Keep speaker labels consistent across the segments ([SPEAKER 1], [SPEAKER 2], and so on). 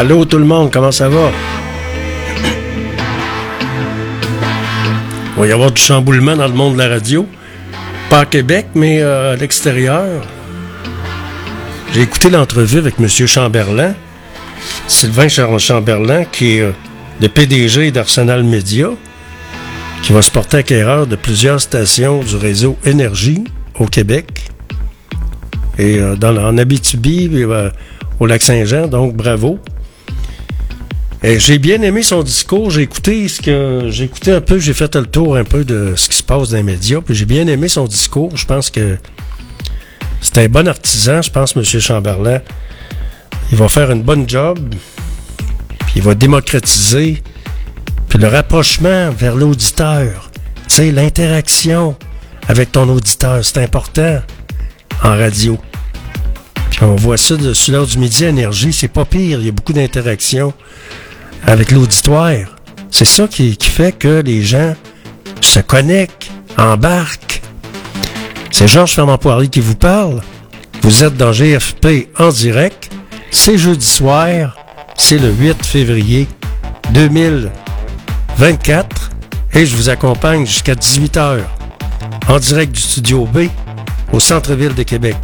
[SPEAKER 1] Allô tout le monde, comment ça va? Il va y avoir du chamboulement dans le monde de la radio. Pas à Québec, mais euh, à l'extérieur. J'ai écouté l'entrevue avec M. Chamberlain, Sylvain Chamberlain, qui est euh, le PDG d'Arsenal Media, qui va se porter acquéreur de plusieurs stations du réseau Énergie au Québec. Et euh, dans, en Abitibi, au Lac-Saint-Jean, donc bravo. Et j'ai bien aimé son discours. J'ai écouté ce que j'ai écouté un peu, j'ai fait le tour un peu de ce qui se passe dans les médias. Puis j'ai bien aimé son discours. Je pense que c'est un bon artisan. Je pense, M. Chamberlain, il va faire une bonne job. Puis il va démocratiser. Puis le rapprochement vers l'auditeur. Tu sais, l'interaction avec ton auditeur, c'est important en radio. Puis on voit ça sur l'heure du midi énergie, c'est pas pire. Il y a beaucoup d'interactions avec l'auditoire. C'est ça qui, fait que les gens se connectent, embarquent. C'est Georges Fernand Poirier qui vous parle. Vous êtes dans GFP en direct. C'est jeudi soir. C'est le 8 février 2024. Et je vous accompagne jusqu'à 18h en direct du studio B au centre-ville de Québec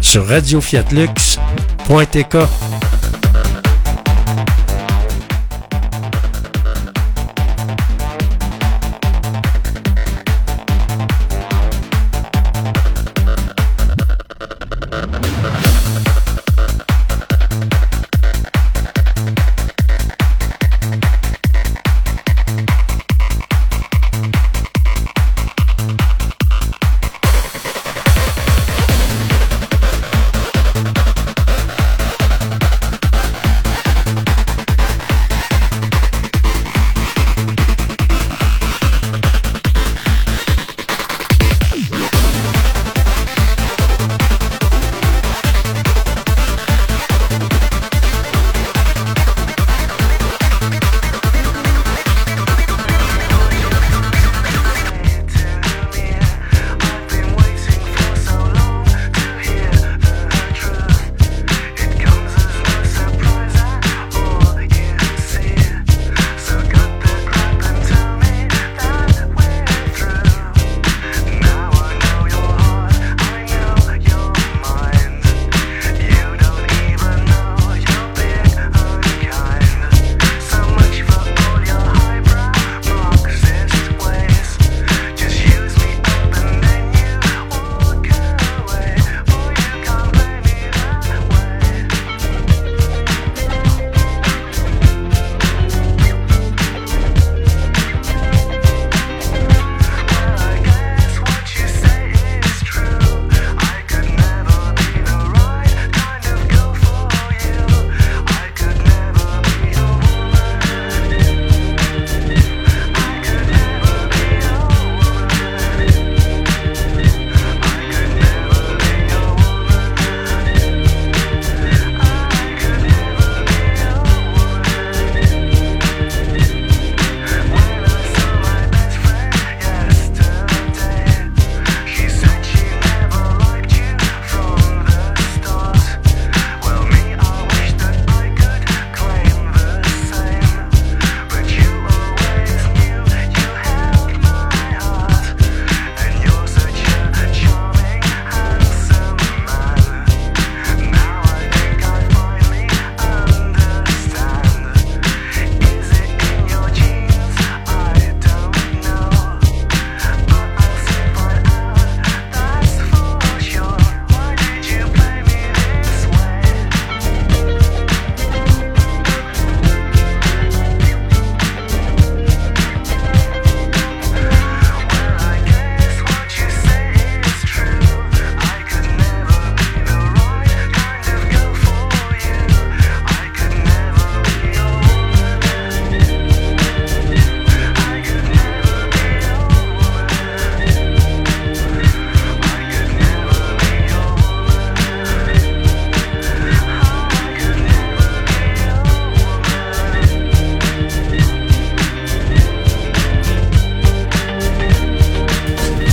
[SPEAKER 1] sur radiofiatlux.tk.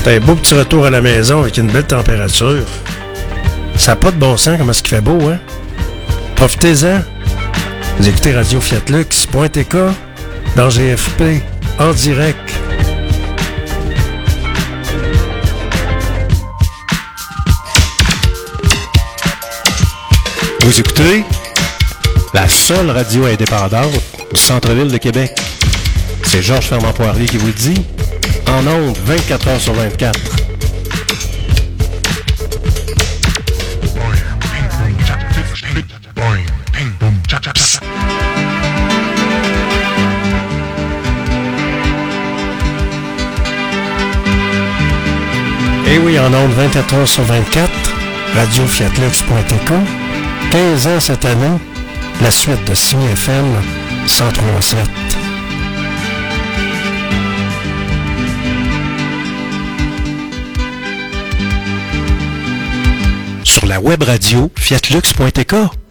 [SPEAKER 1] Un beau petit retour à la maison avec une belle température. Ça n'a pas de bon sens comment ce qu'il fait beau, hein? Profitez-en. Vous écoutez Radio Fiatlux.tk dans GFP en direct. Vous écoutez la seule radio indépendante du centre-ville de Québec. C'est Georges Fermant Poirier qui vous le dit. En ondes, 24 heures sur 24. Et oui, en ondes 24 heures sur 24, Radio Fiatlux.tk, 15 ans cette année, la suite de FM 103.7. La web radio fiatlux.tk.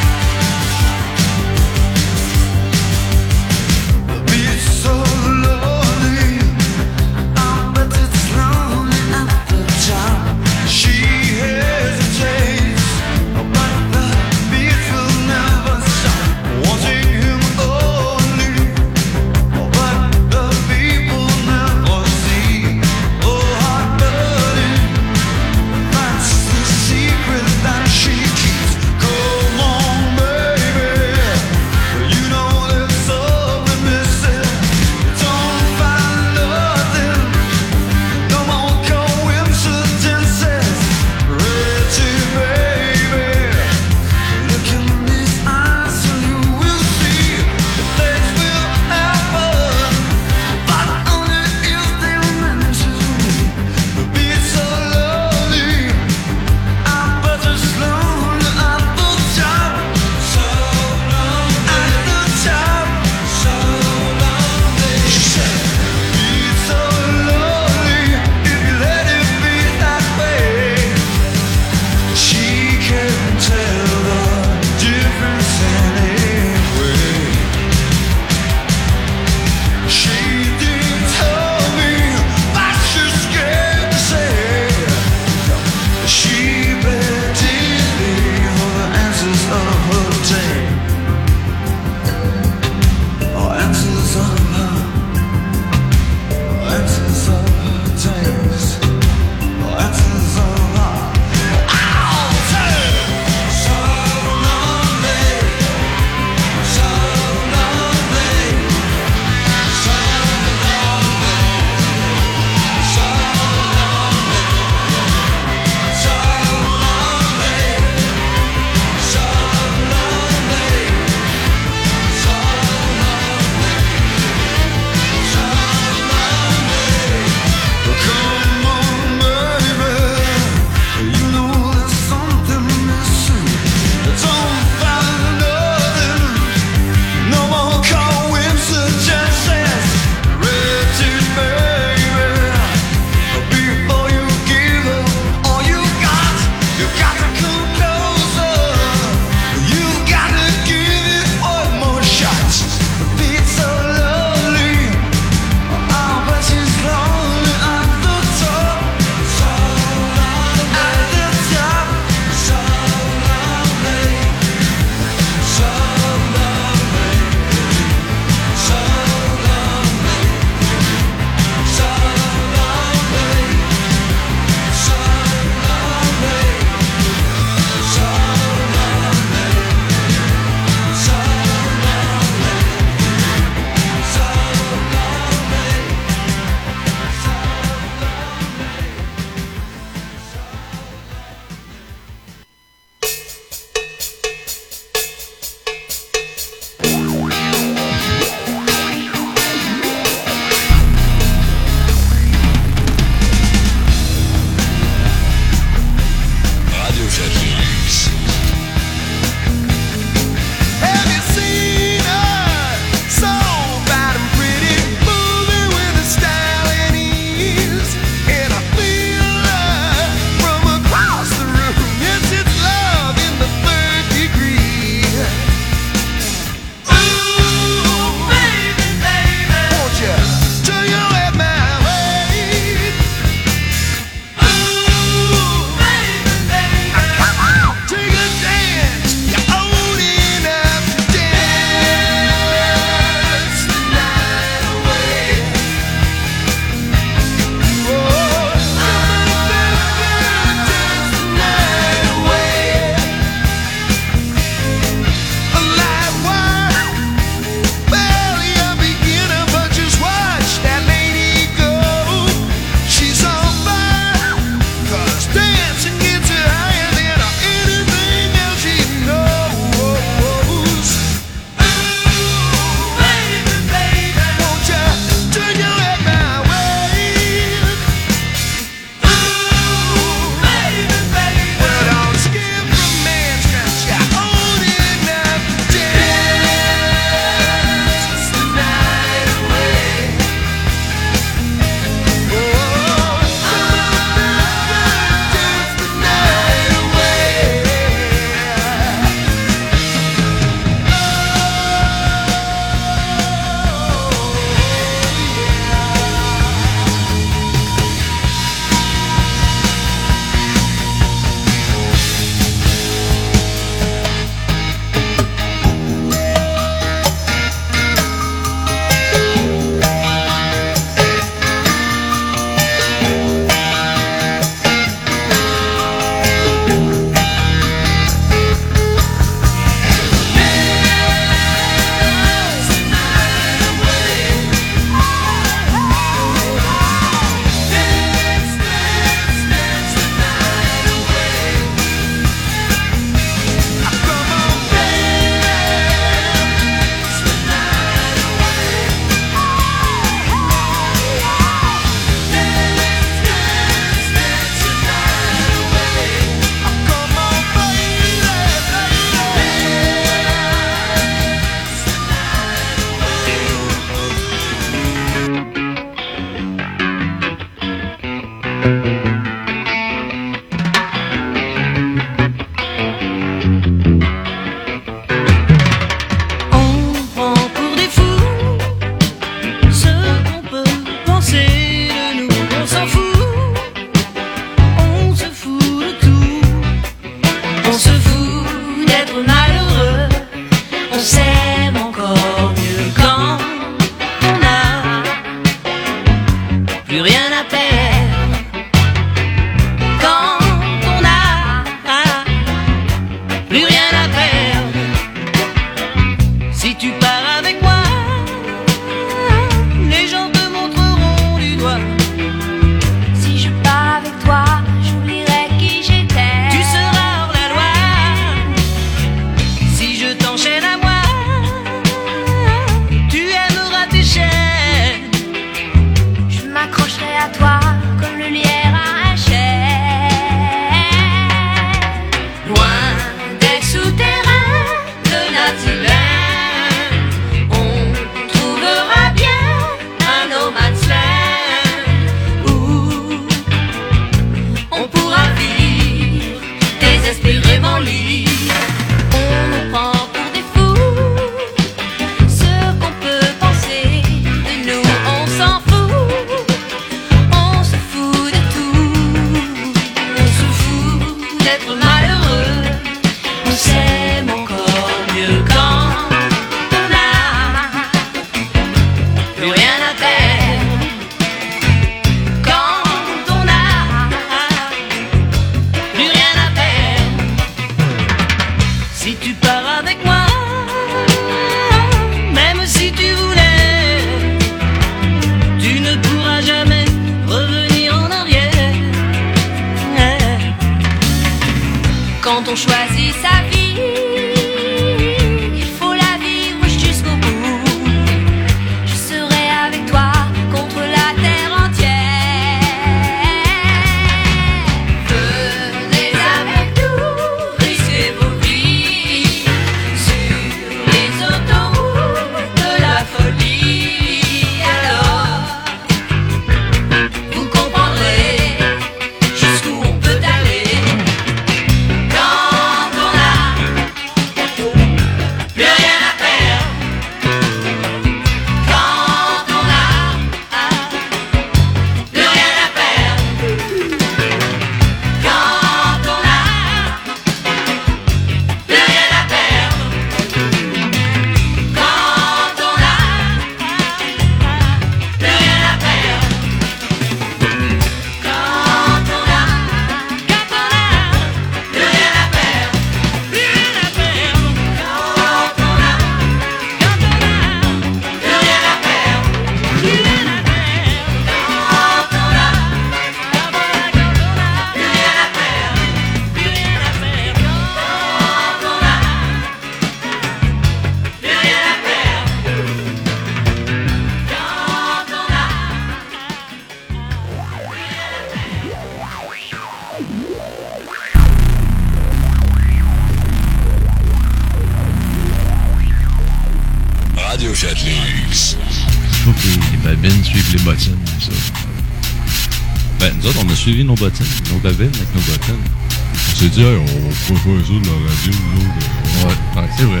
[SPEAKER 2] faire ça de la radio, nous autres.
[SPEAKER 3] Ouais, c'est vrai.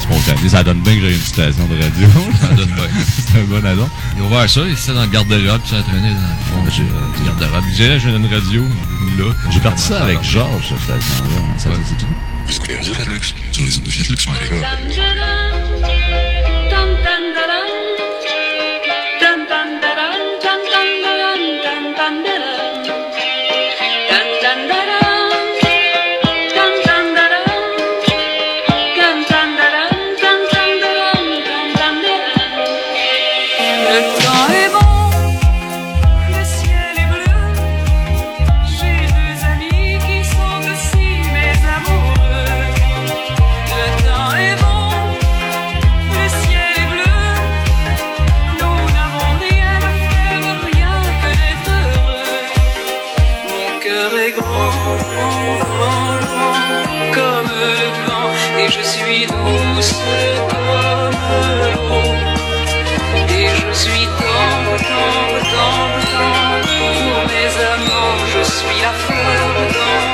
[SPEAKER 3] Spontané. Ça donne bien que j'ai une station de radio.
[SPEAKER 2] ça donne bien.
[SPEAKER 3] c'est un bon addon.
[SPEAKER 2] Il a ouvert ça, il était dans le garde-robe, puis ça traîné dans le fond du garde-robe. Il dirait, j'ai une radio, là.
[SPEAKER 3] J'ai parti ça avec Georges, cette station-là. Ça
[SPEAKER 2] ouais.
[SPEAKER 3] dit tout.
[SPEAKER 1] alone.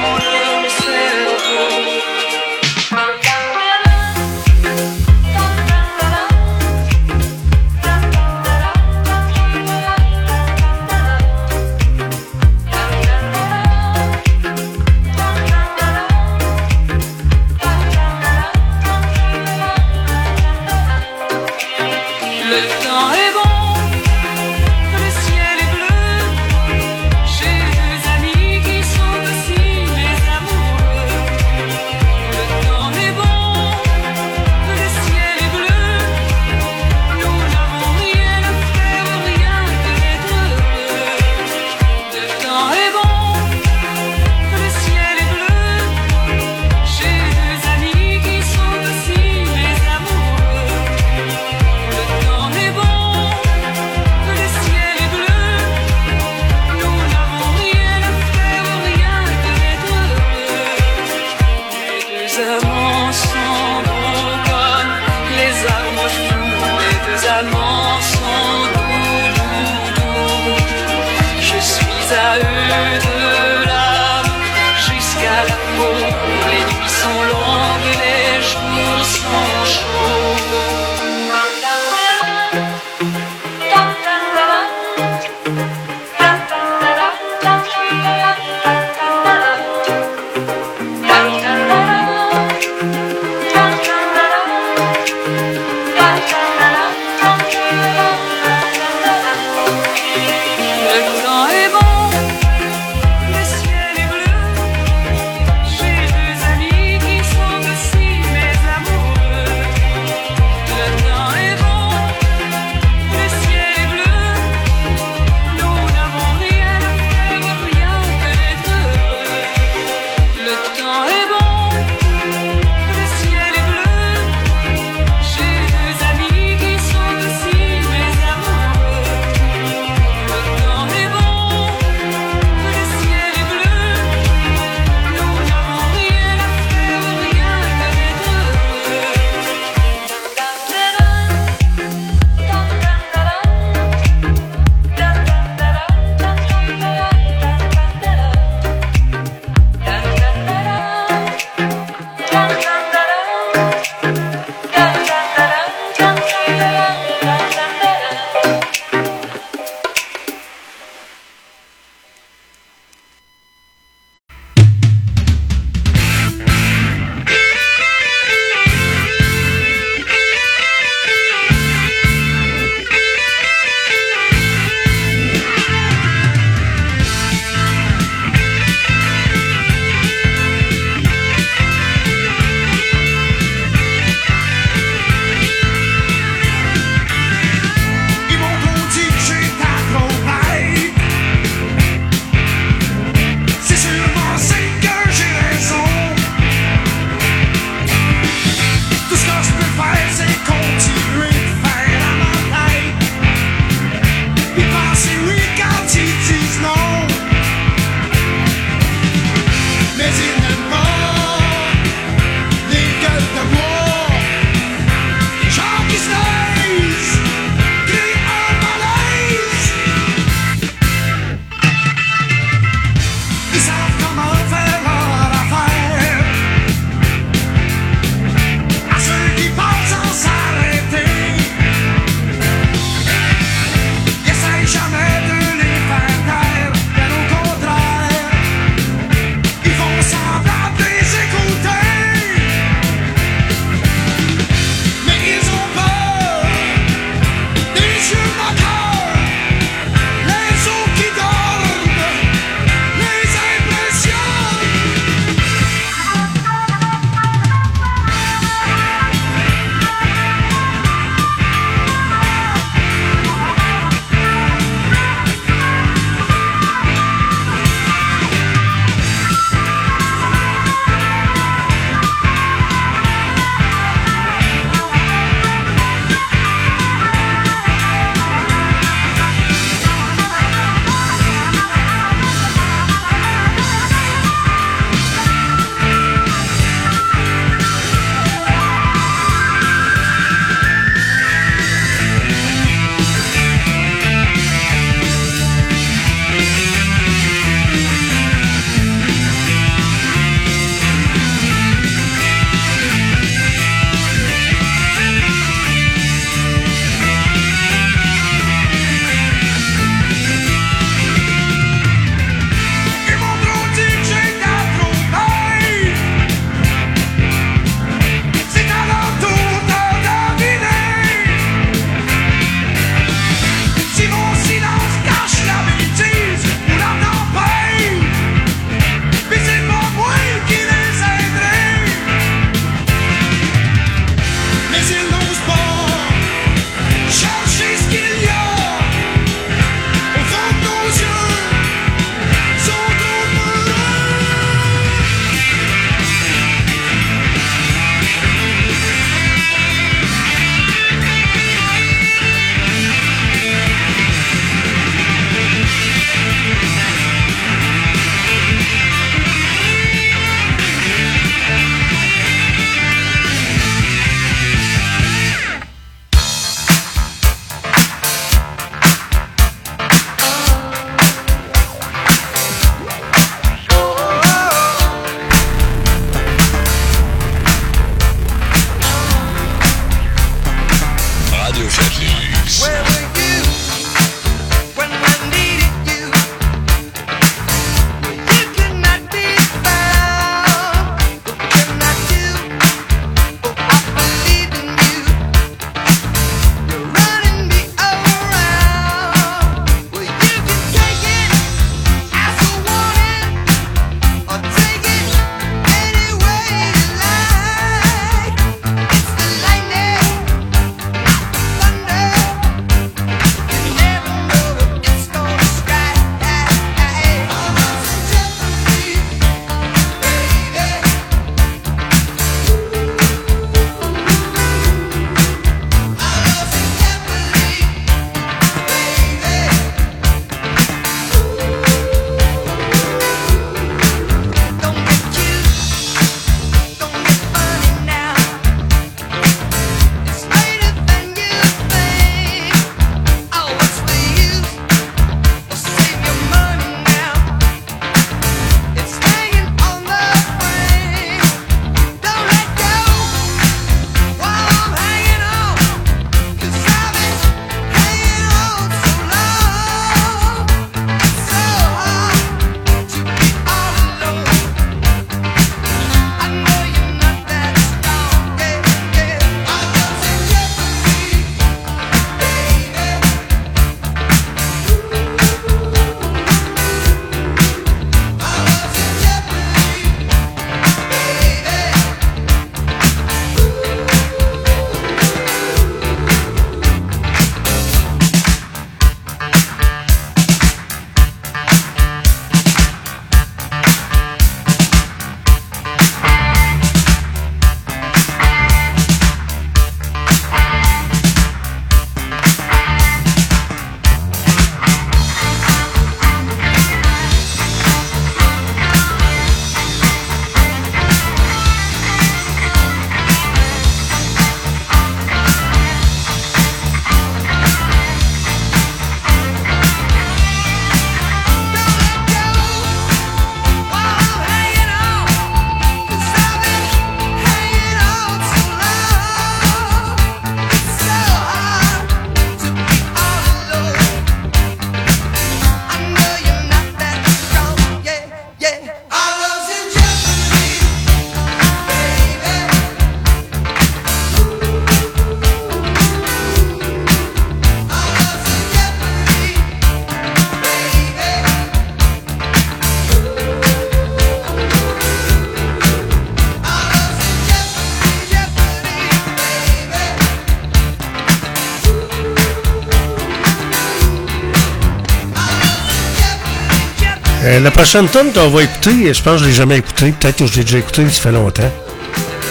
[SPEAKER 1] Prochaine tune qu'on va écouter, je pense que je l'ai jamais écouté, peut-être que je l'ai déjà écouté, ça fait longtemps.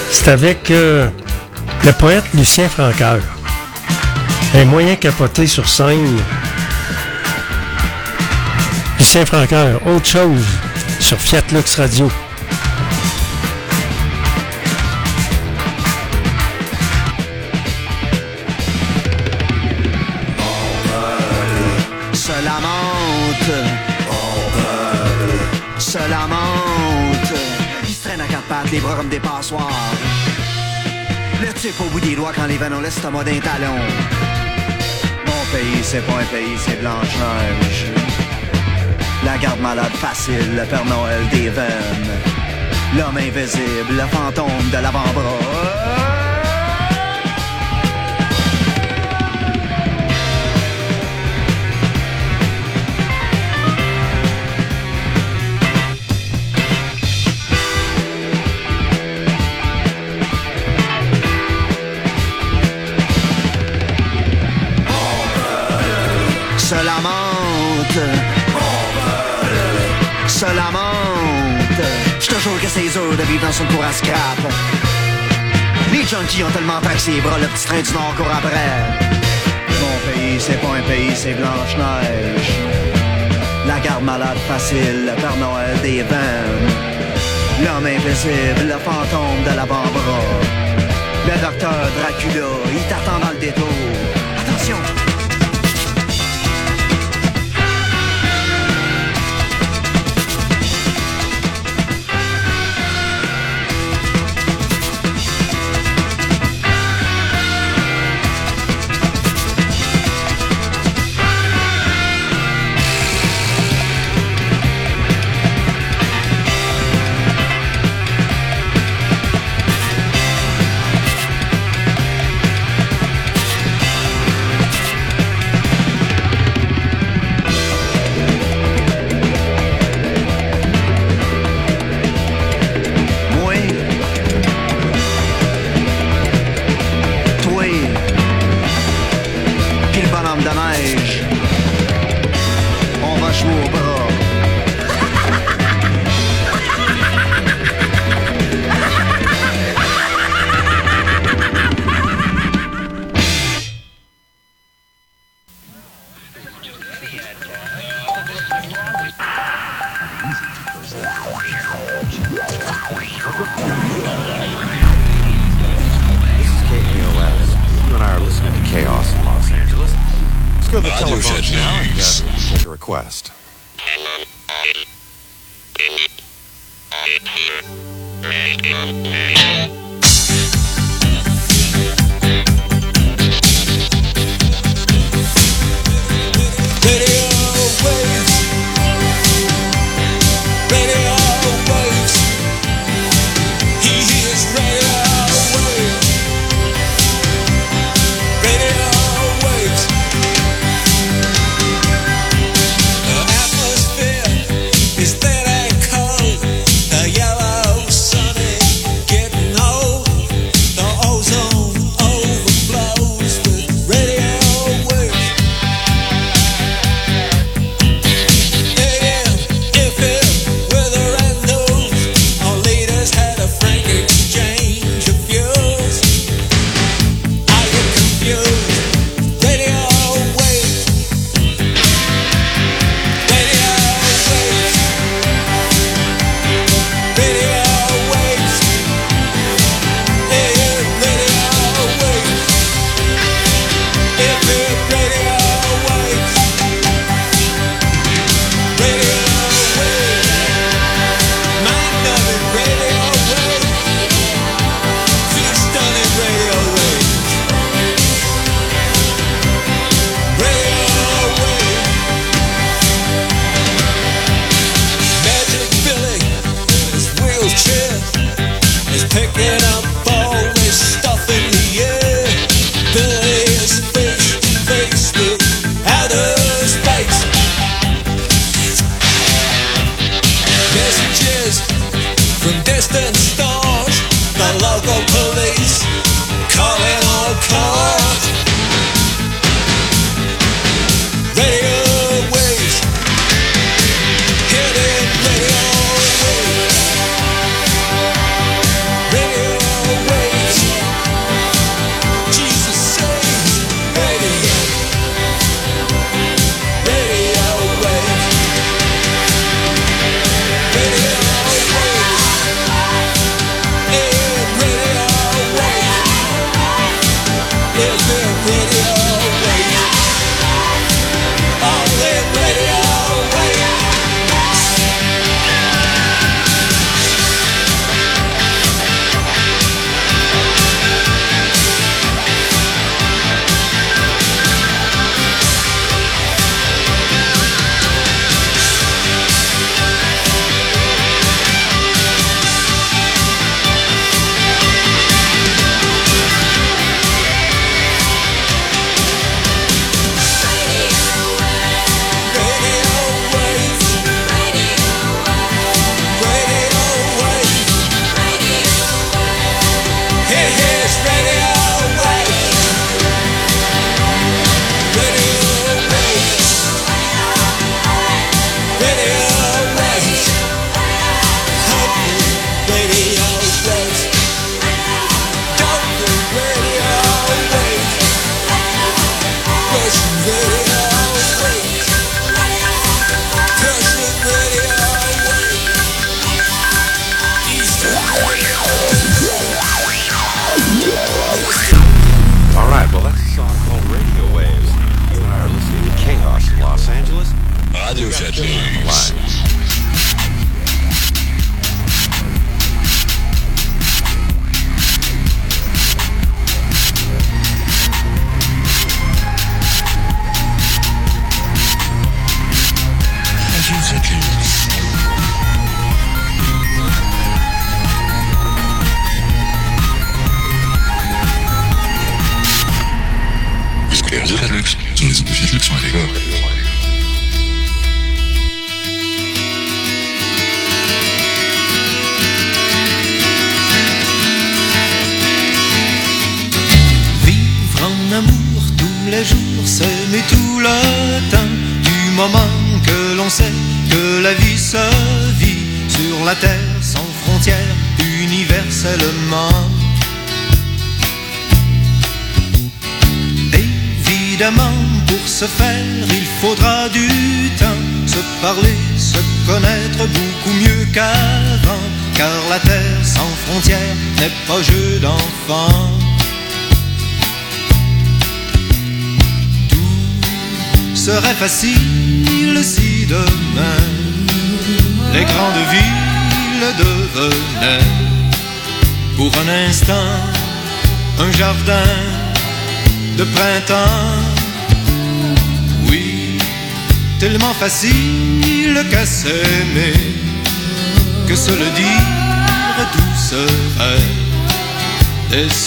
[SPEAKER 1] C'est avec euh, le poète Lucien Francoeur. Un moyen capoté sur scène. Lucien Francoeur, autre chose sur Fiat Lux Radio.
[SPEAKER 4] Le type au bout des doigts quand les veines ont l'estomac d'un talon. Mon pays, c'est pas un pays, c'est Blanche-Neige. La garde malade facile, le Père Noël des veines. L'homme invisible, le fantôme de l'avant-bras. De vivre dans son à scrap. Les junkies ont tellement taxé les bras, le petit train du Nord court après. Mon pays, c'est pas un pays, c'est Blanche-Neige. La garde malade facile, le Père Noël des veines. L'homme invisible, le fantôme de l'avant-bras. Le docteur Dracula, il t'attend dans le détour.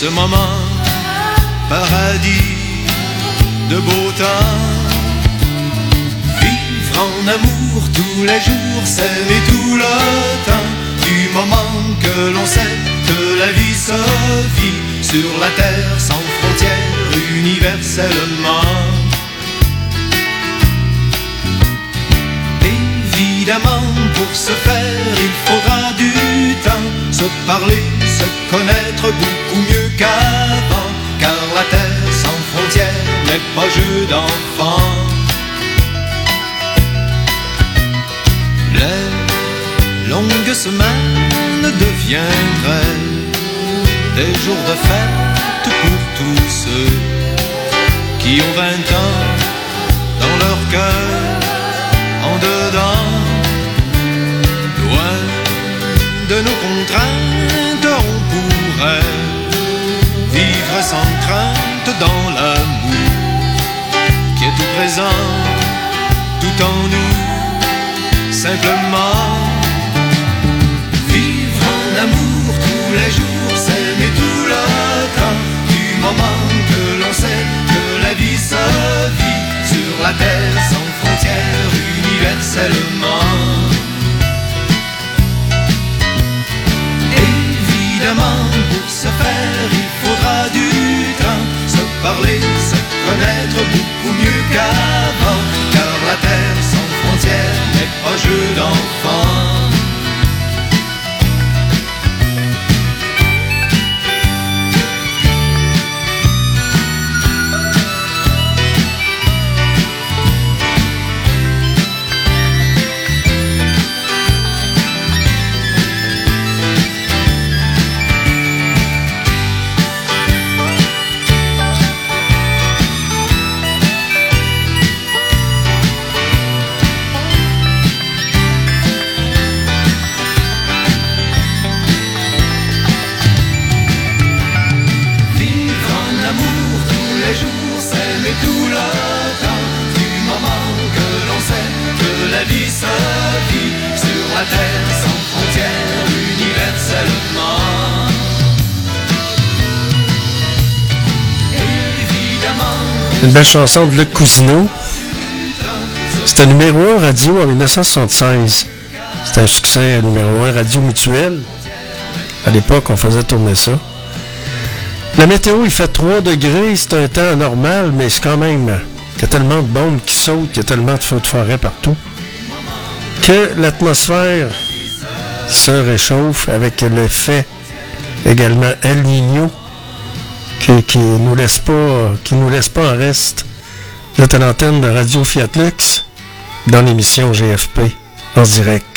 [SPEAKER 5] Ce moment, paradis de beau temps. Vivre en amour tous les jours, s'aimer tout le temps. Du moment que l'on sait que la vie se vit sur la terre sans frontières, universellement. Évidemment, pour ce faire, il faudra du temps, se parler, se connaître beaucoup mieux qu'avant, car la terre sans frontières n'est pas jeu d'enfant. Les longues semaines deviendraient des jours de fête pour tous ceux qui ont vingt ans dans leur cœur, en dedans, loin de nos contraintes, dans l'amour qui est tout présent, tout en nous, simplement. Vivre en amour tous les jours, s'aimer tout le temps, du moment que l'on sait que la vie se vit sur la terre sans frontières, universellement. Évidemment, pour ce faire, parler, se connaître beaucoup mieux qu'avant, car la terre sans frontières n'est pas jeu d'enfant.
[SPEAKER 1] Une belle chanson de Luc Cousineau. C'était numéro 1 radio en 1976. C'était un succès numéro 1 radio mutuel. À l'époque, on faisait tourner ça. La météo, il fait 3 degrés, c'est un temps normal, mais c'est quand même. Il y a tellement de bombes qui sautent, il y a tellement de feux de forêt partout, que l'atmosphère se réchauffe avec l'effet également El Niño qui, qui nous laisse pas nous laisse pas en reste. Vous êtes de Radio Fiat Lux dans l'émission GFP en direct.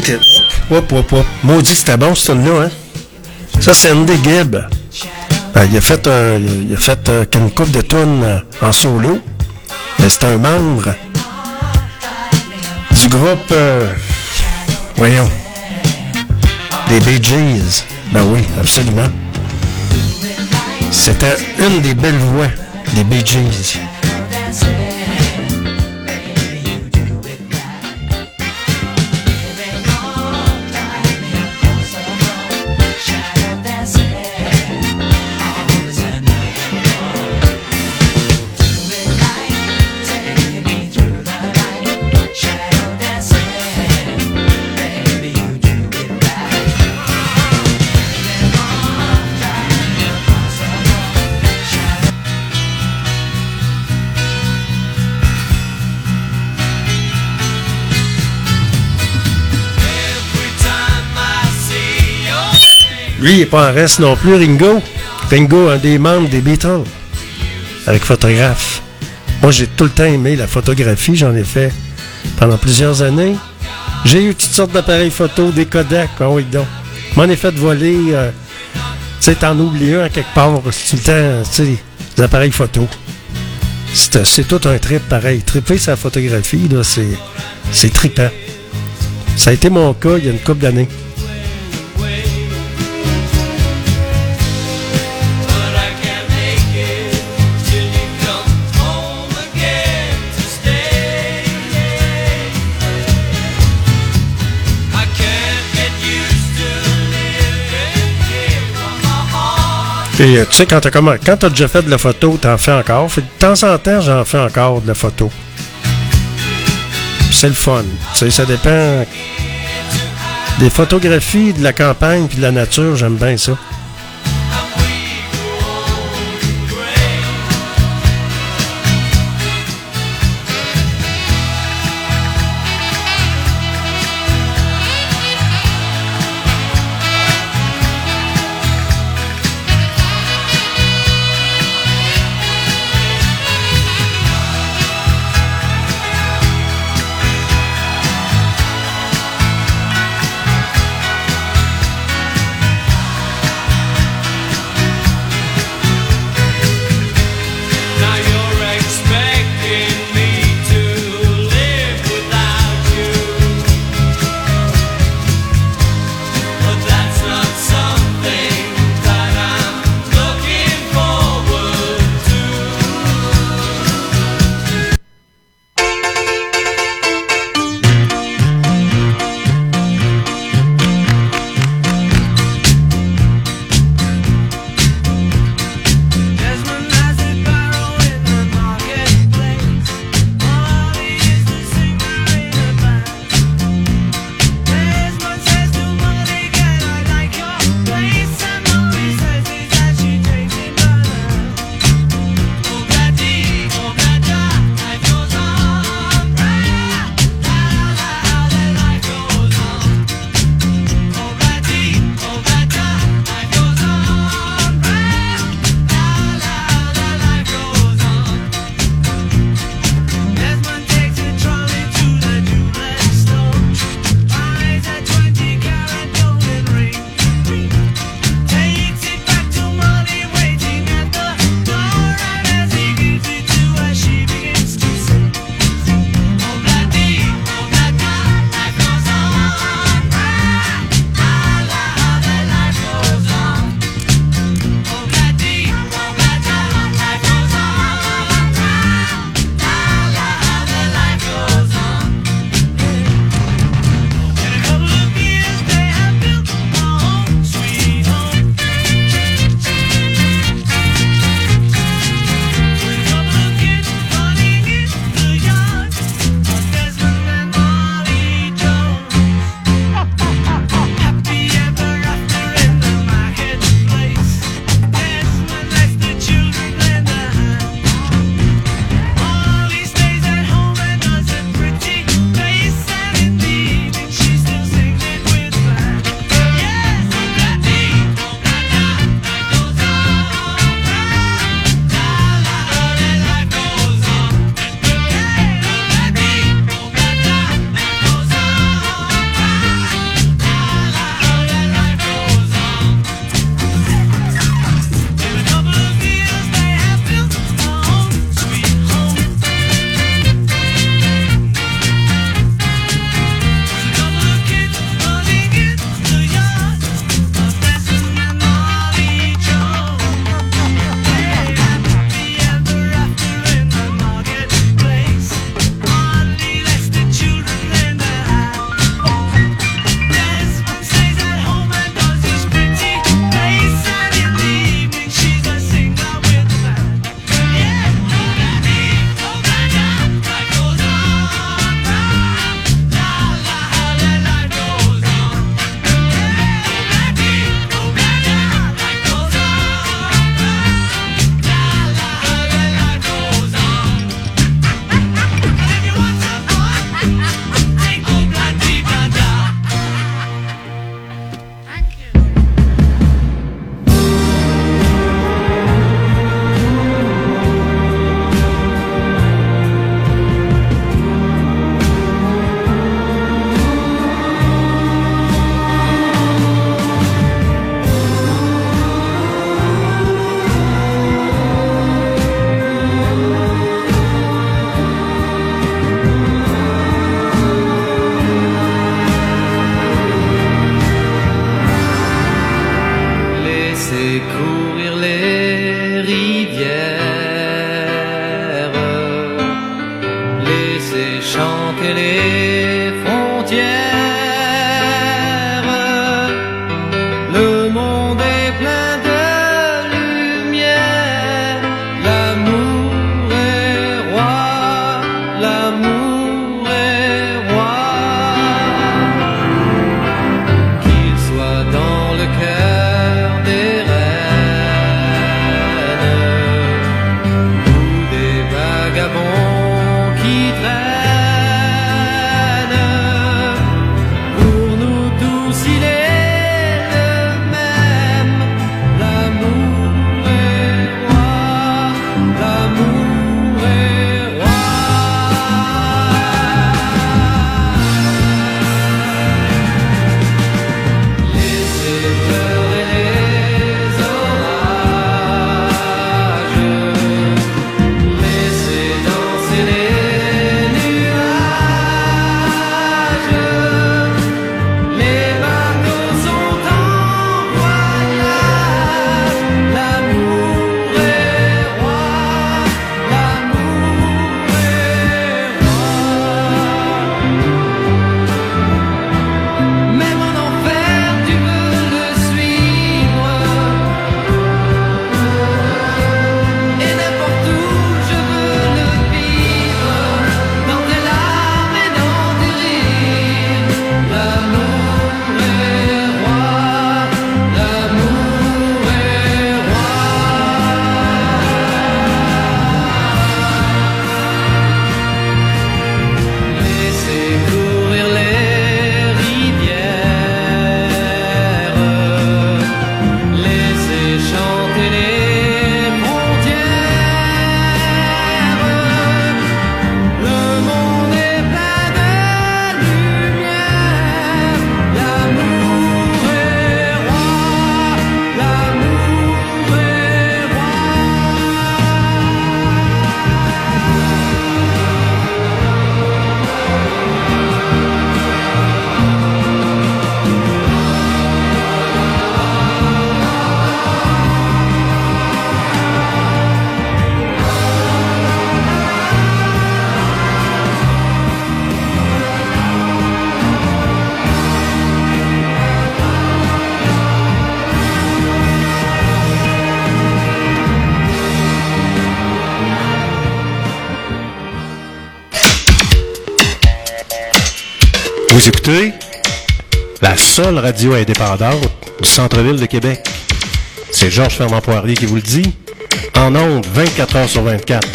[SPEAKER 5] Que.
[SPEAKER 1] Maudit c'était bon, ce tune-là, hein? Ça, c'est Andy Gibb. Ben, il a fait, il a fait euh, une coupe de tunes euh, en solo. Mais c'est un membre du groupe. euh, voyons. Des Bee. Ben oui, absolument. C'était une des belles voix des Bee. Lui, il n'est pas en reste non plus, Ringo. Ringo, un des membres des Beatles, avec photographe. Moi, j'ai tout le temps aimé la photographie. J'en ai fait pendant plusieurs années. J'ai eu toutes sortes d'appareils photo, des Kodak. Ah oui, donc. M'en ai fait voler. euh, tu sais, t'en oublies un à quelque part. C'est tout le temps, tu sais, des appareils photo. C'est c'est tout un trip pareil. Tripper sa photographie, là, c'est trippant. Ça a été mon cas il y a une couple d'années. Et euh, tu sais, quand quand t'as déjà fait de la photo, t'en fais encore. Fait, de temps en temps, j'en fais encore de la photo. C'est le fun. Tu sais, ça dépend. Des photographies de la campagne puis de la nature, j'aime bien ça. Vous écoutez la seule radio indépendante du centre-ville de Québec. C'est Georges Fernand Poirier qui vous le dit. En ondes, 24 heures sur 24.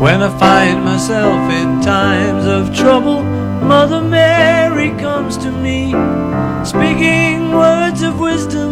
[SPEAKER 6] When I find myself in times of trouble, Mother Mary comes to me, speaking words of wisdom,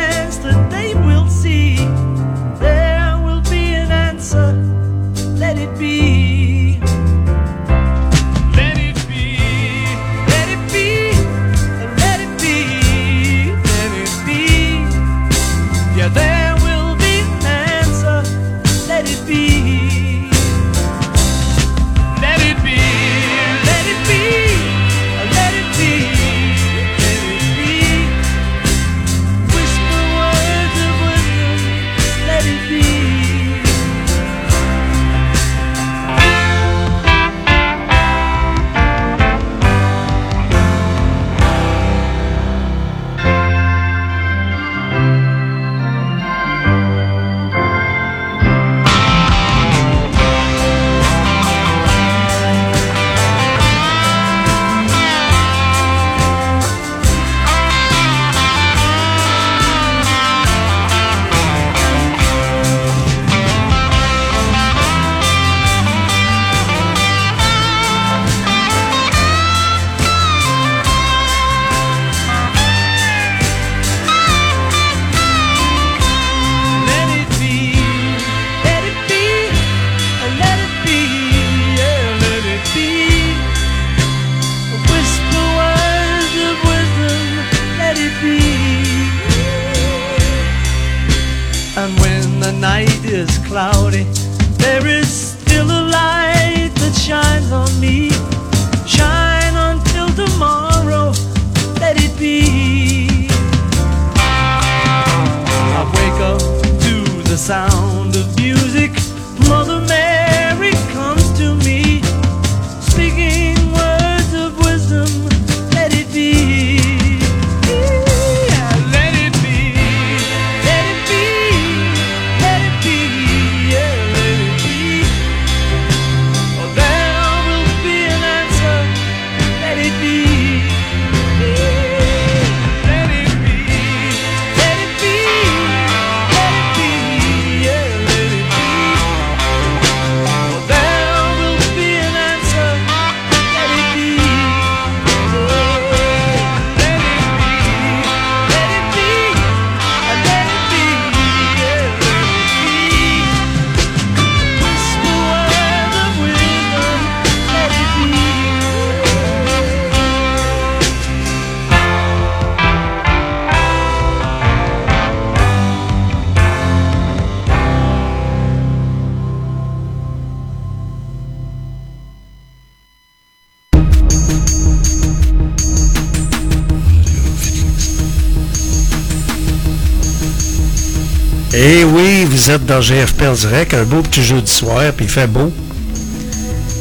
[SPEAKER 7] Vous êtes dans GFP en direct, un beau petit jeudi soir, puis il fait beau.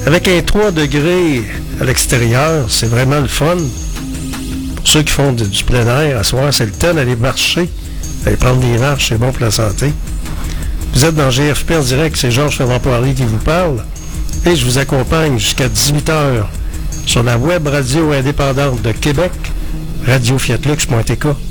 [SPEAKER 7] Avec un 3 degrés à l'extérieur, c'est vraiment le fun. Pour ceux qui font du, plein air, à soir, c'est le temps d'aller marcher, d'aller prendre des marches, c'est bon pour la santé. Vous êtes dans GFP en direct, c'est Georges Ferrand-Poirier qui vous parle, et je vous accompagne jusqu'à 18h sur la web radio indépendante de Québec, radiofiatlux.tk.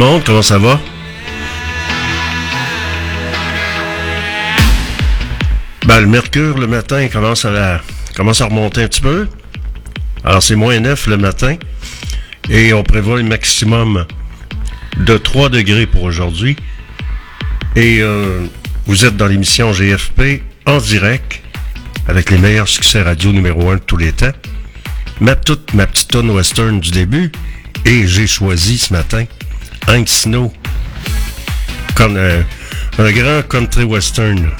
[SPEAKER 8] comment ça va? Ben, le mercure le matin commence à, commence à remonter un petit peu. Alors c'est moins 9 le matin. Et on prévoit un maximum de 3 degrés pour aujourd'hui. Et euh, vous êtes dans l'émission GFP en direct avec les meilleurs succès radio numéro 1 de tous les temps. Ma toute ma petite tonne western du début. Et j'ai choisi ce matin Hank Snow. Comme un, un grand country western.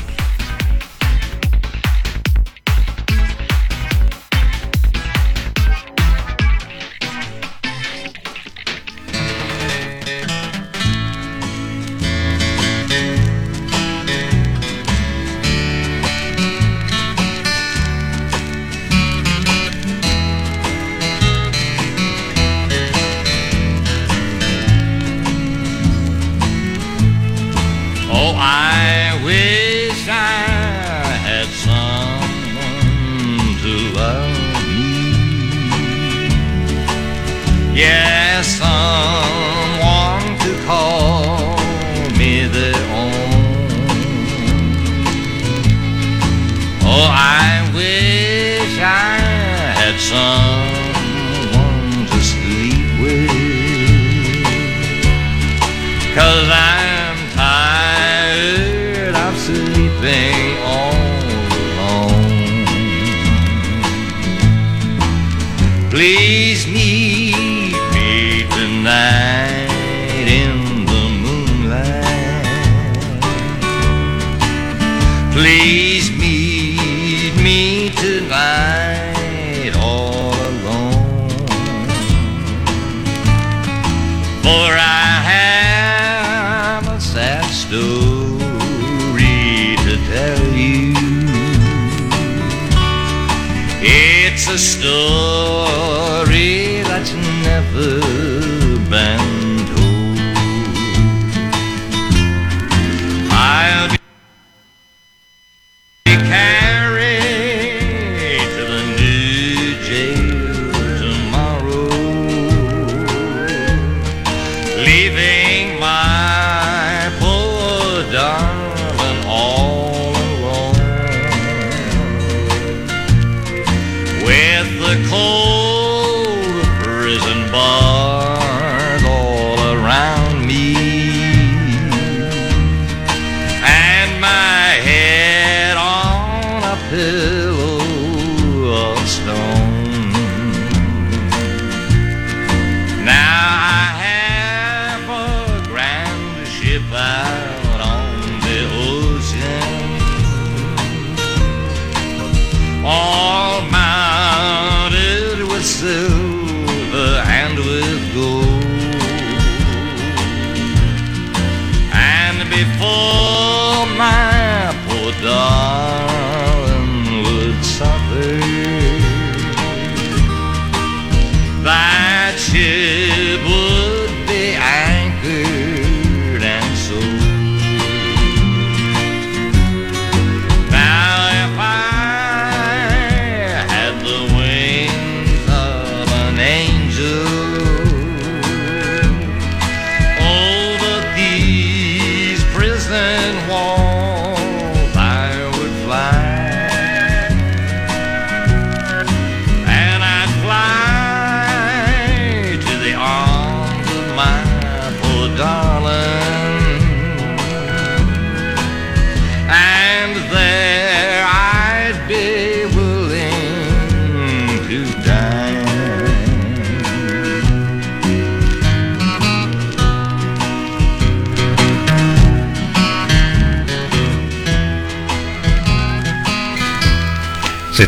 [SPEAKER 8] Grand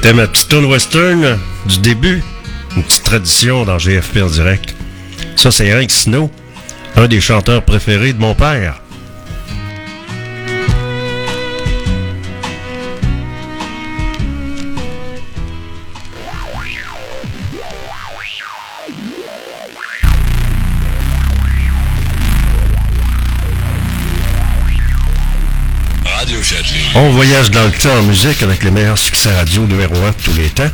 [SPEAKER 1] C'était ma petite tune western du début. Une petite tradition dans GFP en direct. Ça, c'est Hank Snow, un des chanteurs préférés de mon père. On voyage dans le temps en musique avec les meilleurs succès radio numéro 1 de tous les temps.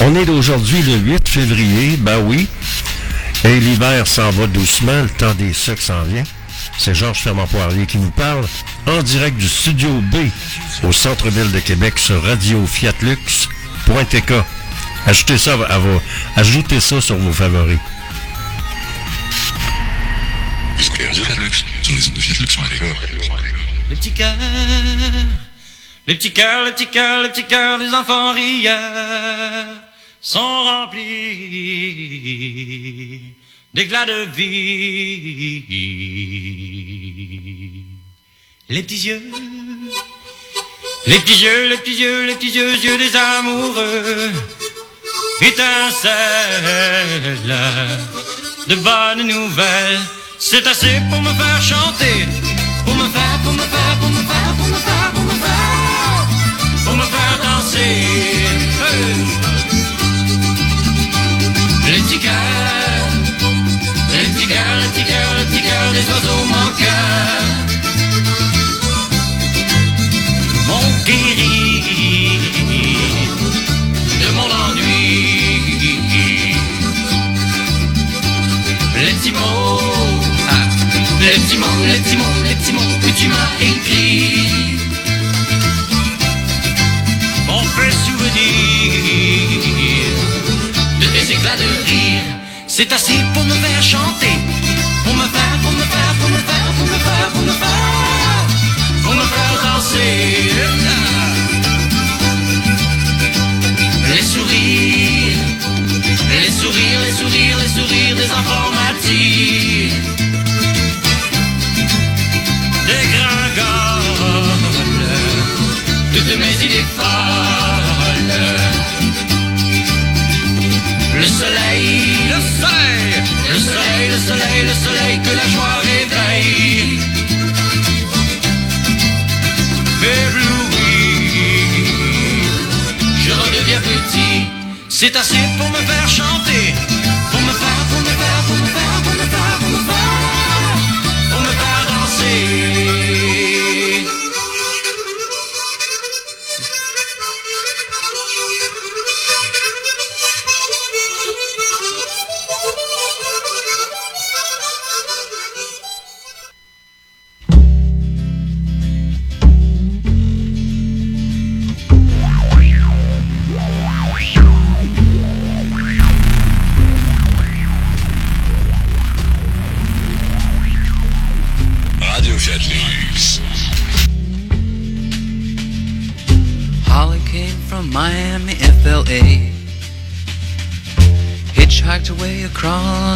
[SPEAKER 1] On est d'aujourd'hui le 8 février, ben oui. Et l'hiver s'en va doucement, le temps des sucres s'en vient. C'est Georges Fermant-Poirier qui nous parle en direct du Studio B au centre-ville de Québec sur Radio. Ajoutez ça, à vos, ajoutez ça sur vos favoris.
[SPEAKER 9] Les
[SPEAKER 10] petits cœurs, les petits cœurs, les petits cœurs, les petits cœurs des enfants rieurs sont remplis d'éclats de vie. Les petits yeux, les petits yeux, les petits yeux, les petits yeux, yeux des amoureux étincellent de bonnes nouvelles. C'est assez pour me faire chanter, pour me faire, Mon guéri de mon ennui. Les petits mots, ah, les petits les petits les petits mots que tu m'as écrits. M'ont fait souvenir de tes éclats de rire. C'est assez pour me faire chanter, pour me faire, pour pour me faire, pour me. Les sourires, les sourires, les sourires, les sourires des enfants. Des gringoles, toutes mes idées. Le soleil, le soleil, le soleil, le soleil, le soleil que la joie réveille. C'est assez pour me faire chanter,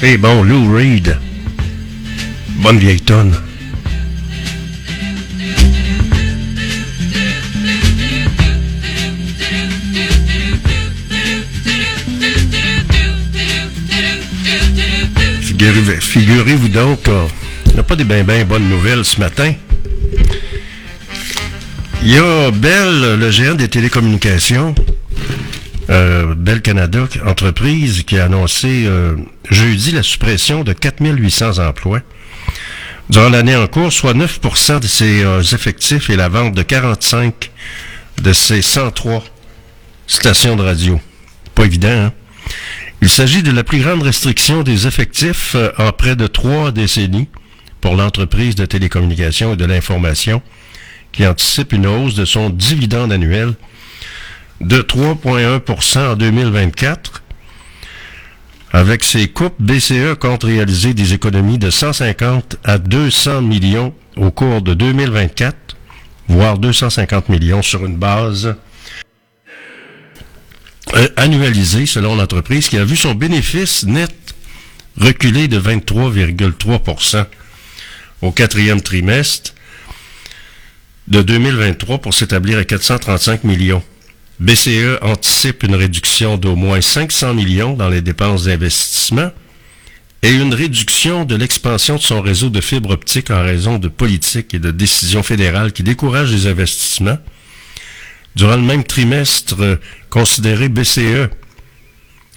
[SPEAKER 1] C'est bon, Lou Reed. Bonne vieille tonne. Figurez- Figurez-vous donc, euh, on n'a pas des bien ben bonnes nouvelles ce matin. Il y a Bell, le géant des télécommunications, euh, Bell Canada, entreprise, qui a annoncé euh, jeudi la suppression de 4800 emplois durant l'année en cours, soit 9% de ses euh, effectifs et la vente de 45 de ses 103 stations de radio. Pas évident, hein? Il s'agit de la plus grande restriction des effectifs euh, en près de trois décennies pour l'entreprise de télécommunications et de l'information qui anticipe une hausse de son dividende annuel de 3,1% en 2024. Avec ces coupes, BCE compte réaliser des économies de 150 à 200 millions au cours de 2024, voire 250 millions sur une base euh, annualisée selon l'entreprise qui a vu son bénéfice net reculer de 23,3% au quatrième trimestre de 2023 pour s'établir à 435 millions. BCE anticipe une réduction d'au moins 500 millions dans les dépenses d'investissement et une réduction de l'expansion de son réseau de fibres optiques en raison de politiques et de décisions fédérales qui découragent les investissements. Durant le même trimestre, euh, considéré BCE,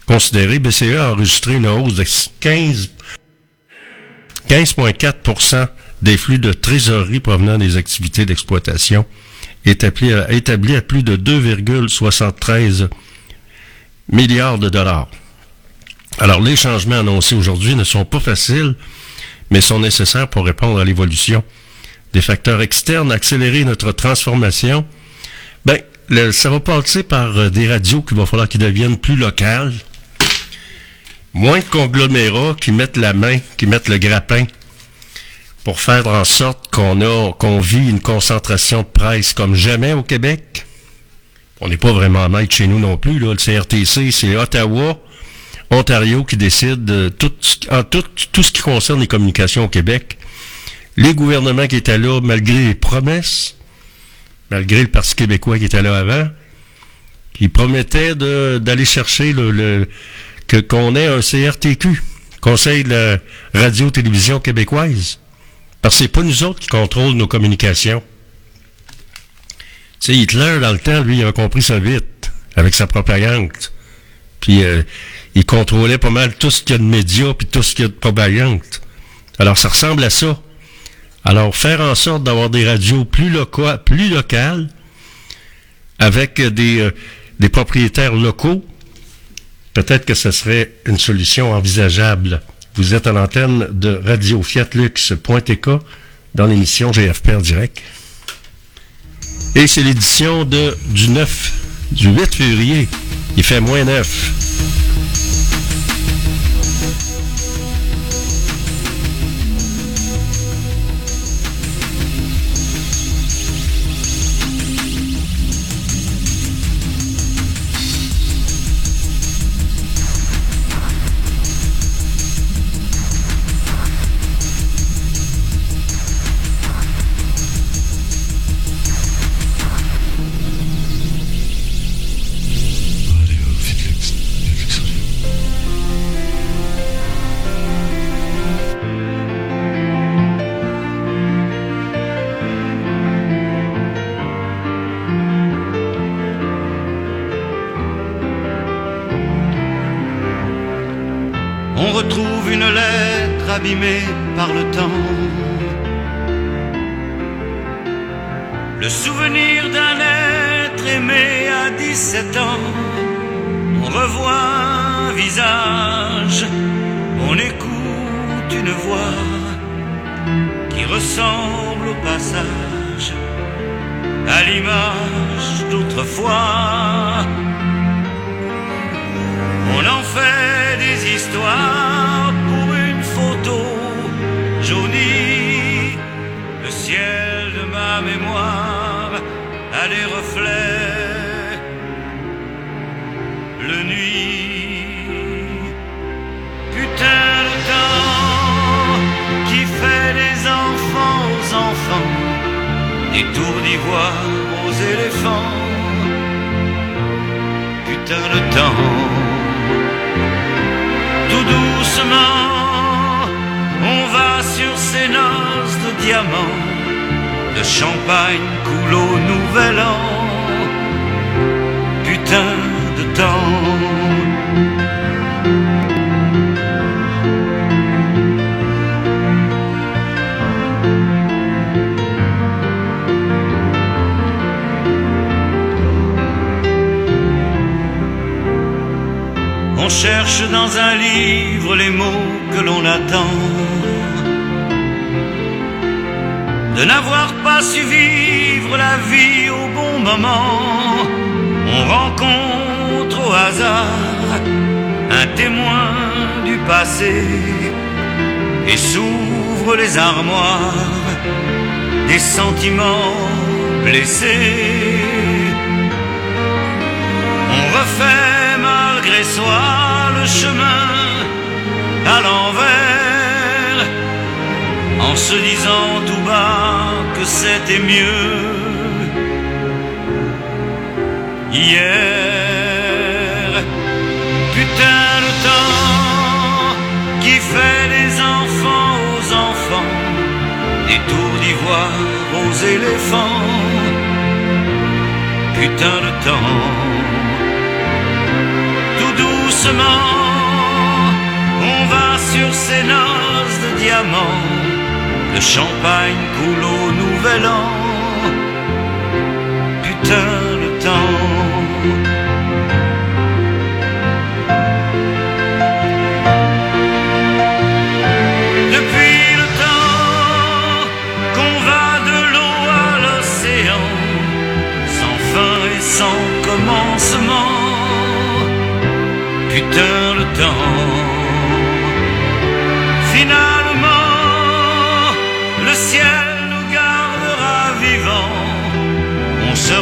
[SPEAKER 1] considéré BCE a enregistré une hausse de 15 15,4% des flux de trésorerie provenant des activités d'exploitation à, établi à plus de 2,73 milliards de dollars.
[SPEAKER 11] Alors, les changements annoncés aujourd'hui ne sont pas faciles, mais sont nécessaires pour répondre à l'évolution des facteurs externes, accélérer notre transformation. Ben, ça va passer par euh, des radios qu'il va falloir qu'ils deviennent plus locales, moins de conglomérats qui mettent la main, qui mettent le grappin pour faire en sorte qu'on a, qu'on vit une concentration de presse comme jamais au Québec. On n'est pas vraiment maître chez nous non plus. Le CRTC, c'est Ottawa, Ontario qui décide de tout, en tout, tout ce qui concerne les communications au Québec. Les gouvernements qui étaient là, malgré les promesses, malgré le Parti québécois qui était là avant, qui promettait de- d'aller chercher que qu'on ait un CRTQ, Conseil de la radio-télévision québécoise. Parce que c'est pas nous autres qui contrôlent nos communications. Hitler, dans le temps, lui, il a compris ça vite, avec sa propagande. Puis, euh, il contrôlait pas mal tout ce qu'il y a de médias, puis tout ce qu'il y a de propagande. Alors, ça ressemble à ça. Alors, faire en sorte d'avoir des radios plus, loca- plus locales, avec euh, des propriétaires locaux, peut-être que ce serait une solution envisageable. Vous êtes à l'antenne de Radio Fiatlux.tk dans l'émission GFP en direct. Et c'est l'édition du 9, du 8 février. Il fait moins 9.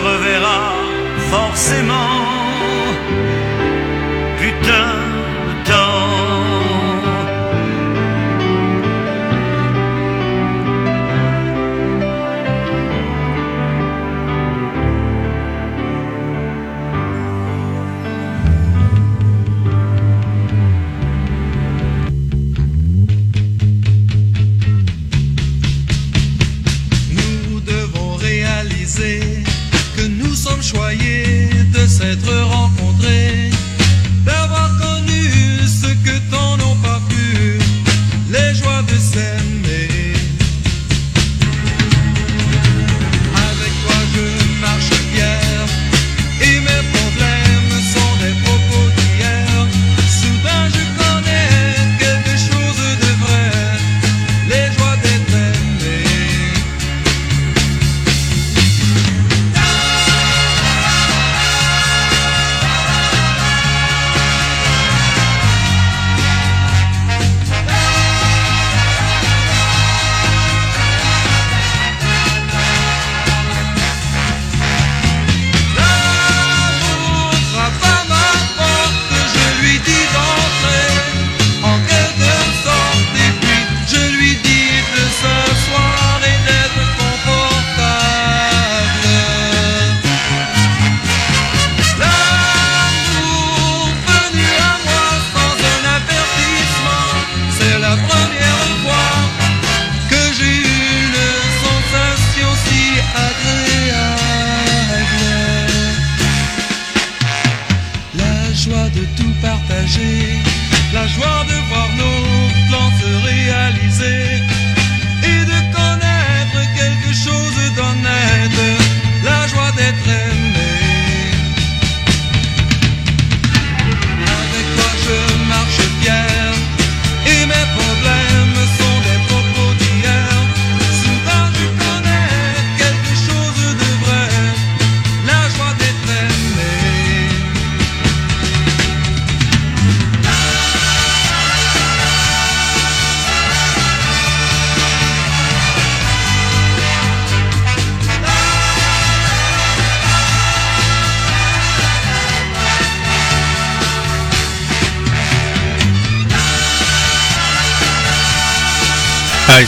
[SPEAKER 12] reverra forcément.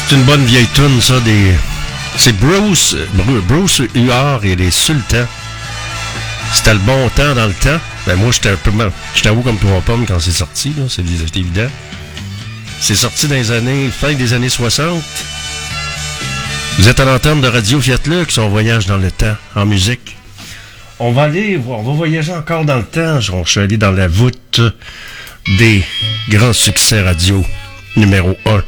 [SPEAKER 13] C'est une
[SPEAKER 1] bonne vieille tune, ça, des. C'est Bruce, Bruce Huard et les Sultans. C'était le bon temps dans le temps. Ben moi, j'étais un peu mal. J'étais comme trois pommes quand c'est sorti, là. C'est, évident. C'est sorti dans les années, fin des années 60. Vous êtes à l'entente de Radio Fiat Lux, on voyage dans le temps, en musique. On va aller, voir, on va voyager encore dans le temps. Je suis allé dans la voûte des grands succès radio numéro 1.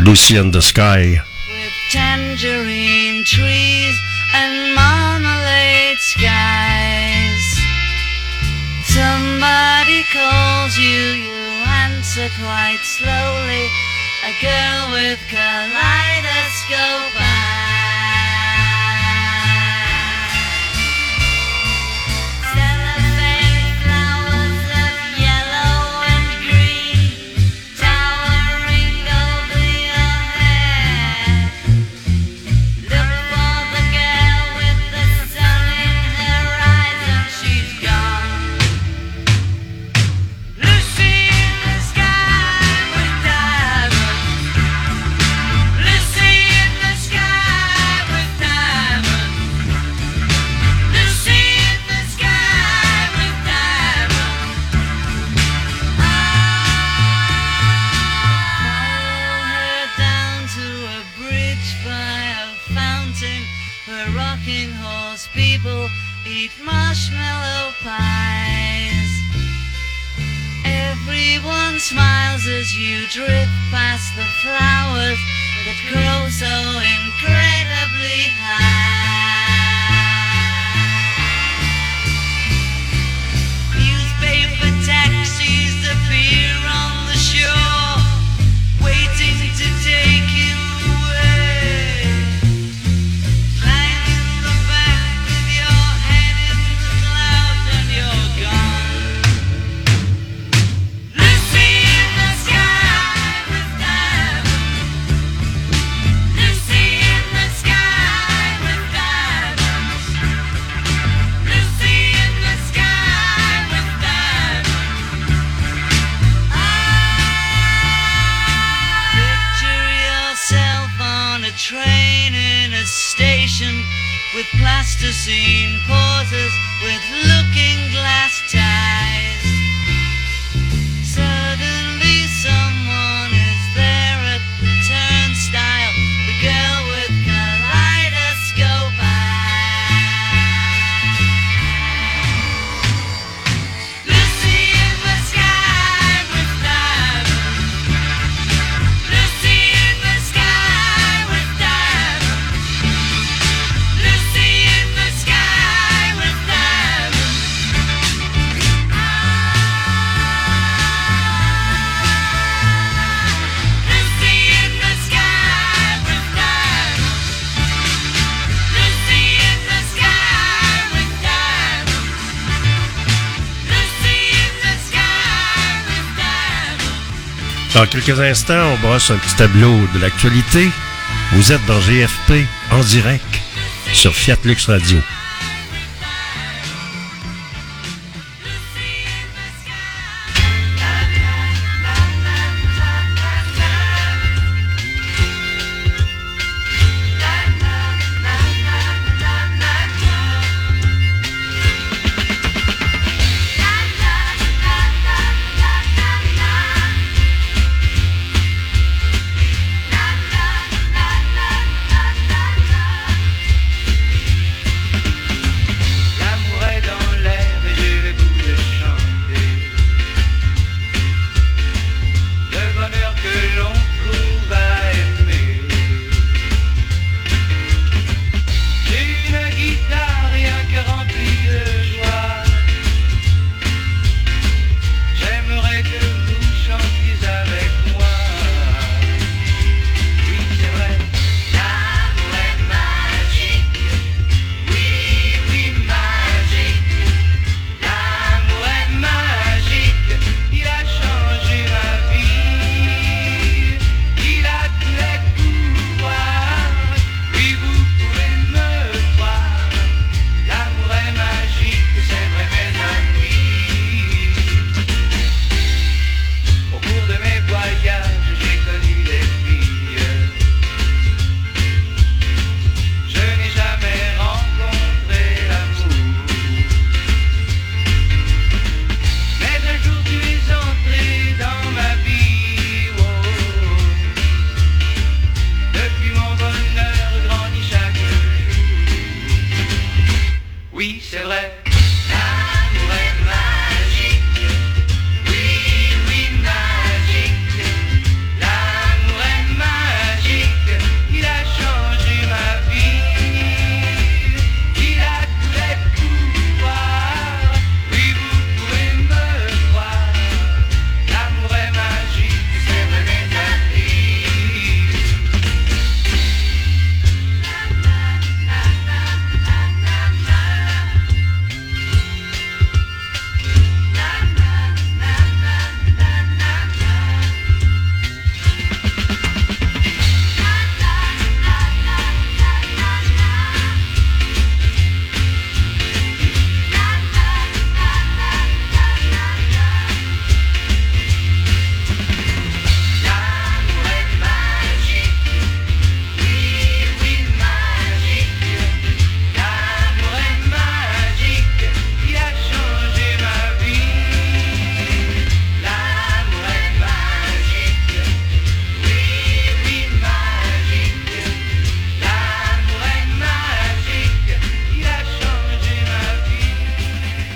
[SPEAKER 1] Lucy in the Sky.
[SPEAKER 14] With tangerine trees and marmalade skies. Somebody calls you, you answer quite slowly. A girl with kaleidoscope eyes.
[SPEAKER 1] Quelques instants, on brosse un petit tableau de l'actualité. Vous êtes dans GFP en direct sur Fiat Lux Radio.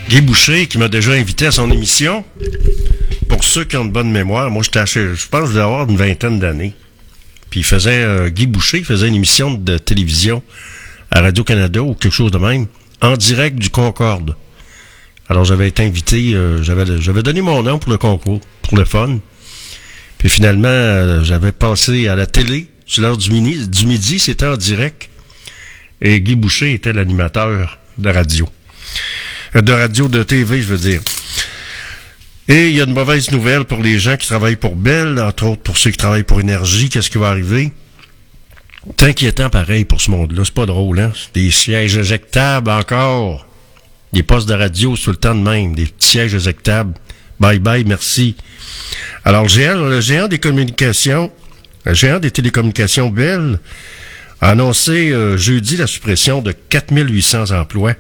[SPEAKER 1] Guy Boucher, qui m'a déjà invité à son émission. Pour ceux qui ont de bonne mémoire, moi, j'étais je pense que je devais avoir une vingtaine d'années. Puis il faisait, euh, Guy Boucher, faisait une émission de télévision à Radio-Canada ou quelque chose de même, en direct du Concorde. Alors j'avais été invité, euh, j'avais, donné mon nom pour le concours, pour le fun. Puis finalement, euh, j'avais passé à la télé, sur l'heure du, du midi, c'était en direct. Et Guy Boucher était l'animateur de radio. Euh, De radio, de TV, je veux dire. Et il y a une mauvaise nouvelle pour les gens qui travaillent pour Bell, entre autres pour ceux qui travaillent pour Énergie. Qu'est-ce qui va arriver? C'est inquiétant pareil pour ce monde-là. C'est pas drôle, hein? Des sièges éjectables encore. Des postes de radio tout le temps de même. Des sièges éjectables. Bye bye, merci. Alors, le géant des communications, le géant des télécommunications Bell a annoncé euh, jeudi la suppression de 4800 emplois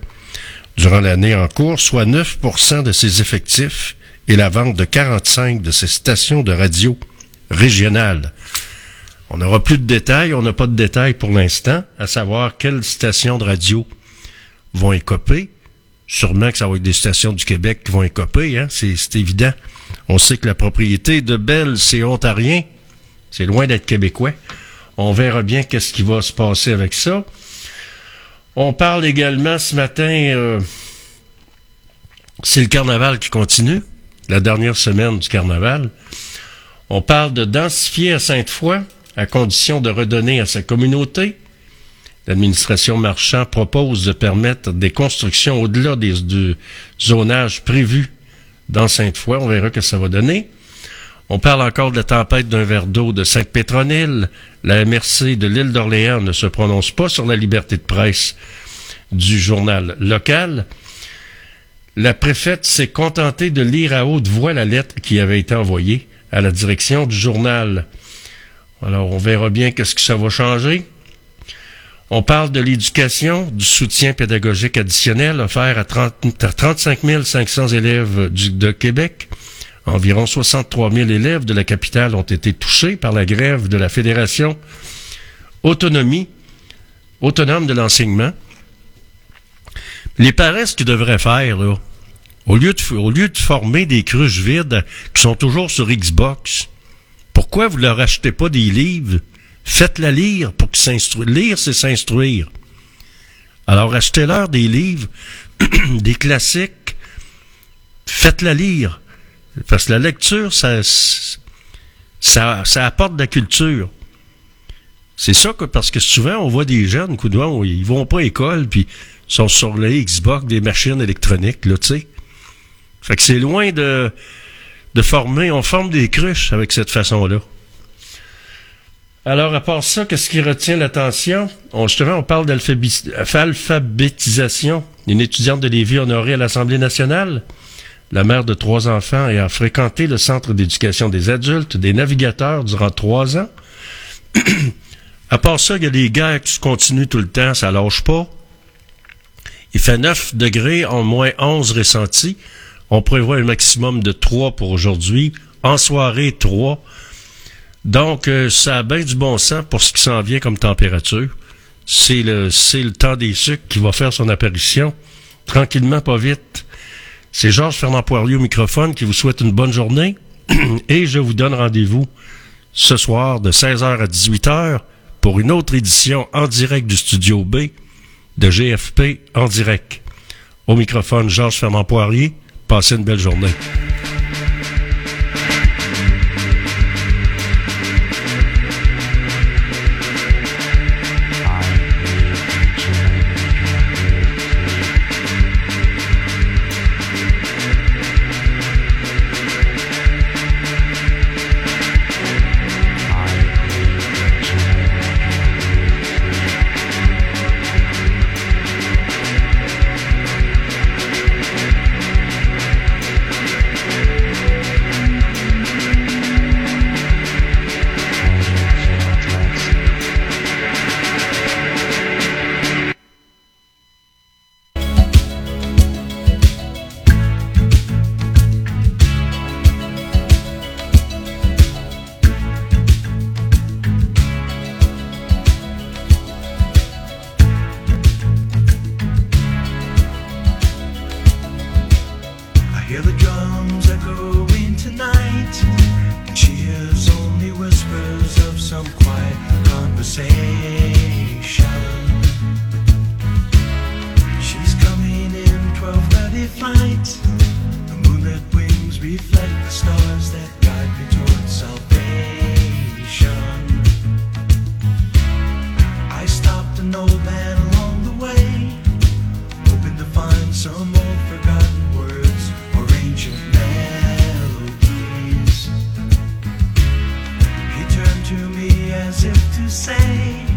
[SPEAKER 1] durant l'année en cours, soit 9% de ses effectifs et la vente de 45 de ses stations de radio régionales. On n'aura plus de détails, on n'a pas de détails pour l'instant, à savoir quelles stations de radio vont écoper. Sûrement que ça va être des stations du Québec qui vont écoper, hein? c'est évident. On sait que la propriété de Bell, c'est ontarien. C'est loin d'être québécois. On verra bien qu'est-ce qui va se passer avec ça. On parle également ce matin, euh, c'est le carnaval qui continue, la dernière semaine du carnaval. On parle de densifier à Sainte-Foy à condition de redonner à sa communauté. L'administration marchand propose de permettre des constructions au-delà du zonage prévu dans Sainte-Foy. On verra que ça va donner. On parle encore de la tempête d'un verre d'eau de Sainte-Pétronille. La MRC de l'île d'Orléans ne se prononce pas sur la liberté de presse du journal local. La préfète s'est contentée de lire à haute voix la lettre qui avait été envoyée à la direction du journal. Alors, on verra bien qu'est-ce que ça va changer. On parle de l'éducation, du soutien pédagogique additionnel offert à, 30 à 35 500 élèves de Québec. Environ 63 000 élèves de la capitale ont été touchés par la grève de la Fédération Autonomie, autonome de l'enseignement. Les parents, ce qu'ils devraient faire, là, au lieu, de, former des cruches vides qui sont toujours sur Xbox, pourquoi vous leur achetez pas des livres? Faites-la lire pour qu'ils s'instruisent. Lire, c'est s'instruire. Alors, achetez-leur des livres, des classiques, faites-la lire. Parce que la lecture, ça, ça, apporte de la culture. C'est ça que, parce que souvent, on voit des jeunes, vent, ils vont pas à l'école, puis sont sur les Xbox, des machines électroniques, là, tu sais. Fait que c'est loin de, former, on forme des cruches avec cette façon-là. Alors, à part ça, qu'est-ce qui retient l'attention? On, justement, on parle d'alphabéti- d'alphabétisation. Une étudiante de Lévis honorée à l'Assemblée nationale. La mère de trois enfants et a fréquenté le centre d'éducation des adultes, des navigateurs durant trois ans. à part ça, il y a des guerres qui se continuent tout le temps, ça lâche pas. Il fait 9 degrés, en moins 11 ressentis. On prévoit un maximum de 3 pour aujourd'hui. En soirée, 3. Donc, euh, ça a du bon sens pour ce qui s'en vient comme température. C'est le, c'est le temps des sucres qui va faire son apparition. Tranquillement, pas vite. C'est Georges Fernand Poirier au microphone qui vous souhaite une bonne journée. Et je vous donne rendez-vous ce soir de 16h à 18h pour une autre édition en direct du studio B de GFP en direct. Au microphone, Georges Fernand Poirier. Passez une belle journée.
[SPEAKER 15] As if to say,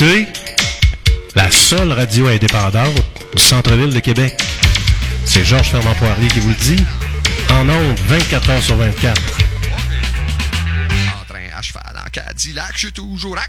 [SPEAKER 6] écoutez la seule radio indépendante du centre-ville de Québec. C'est Georges Fernand Poirier qui vous le dit. En ondes, 24 heures sur 24.
[SPEAKER 16] En train à cheval, en Cadillac, je suis toujours à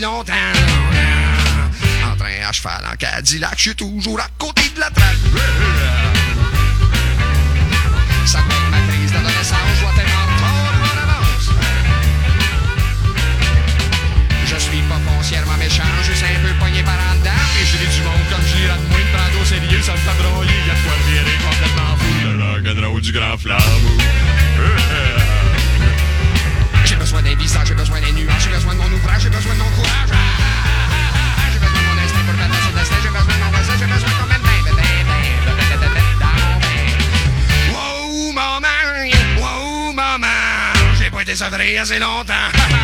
[SPEAKER 16] longtemps En train à cheval en Cadillac, je suis toujours à côté de la traque. Ça fait ma crise d'adolescence, je vois tellement trop en avance. Je suis pas foncièrement méchant, je suis un peu pogné par en dedans Et je du monde comme je de moins de prendre au sérieux, ça me fait broyer. Y'a de quoi virer complètement fou, le rock'n'roll du grand flambeau
[SPEAKER 17] Maria si
[SPEAKER 9] nota.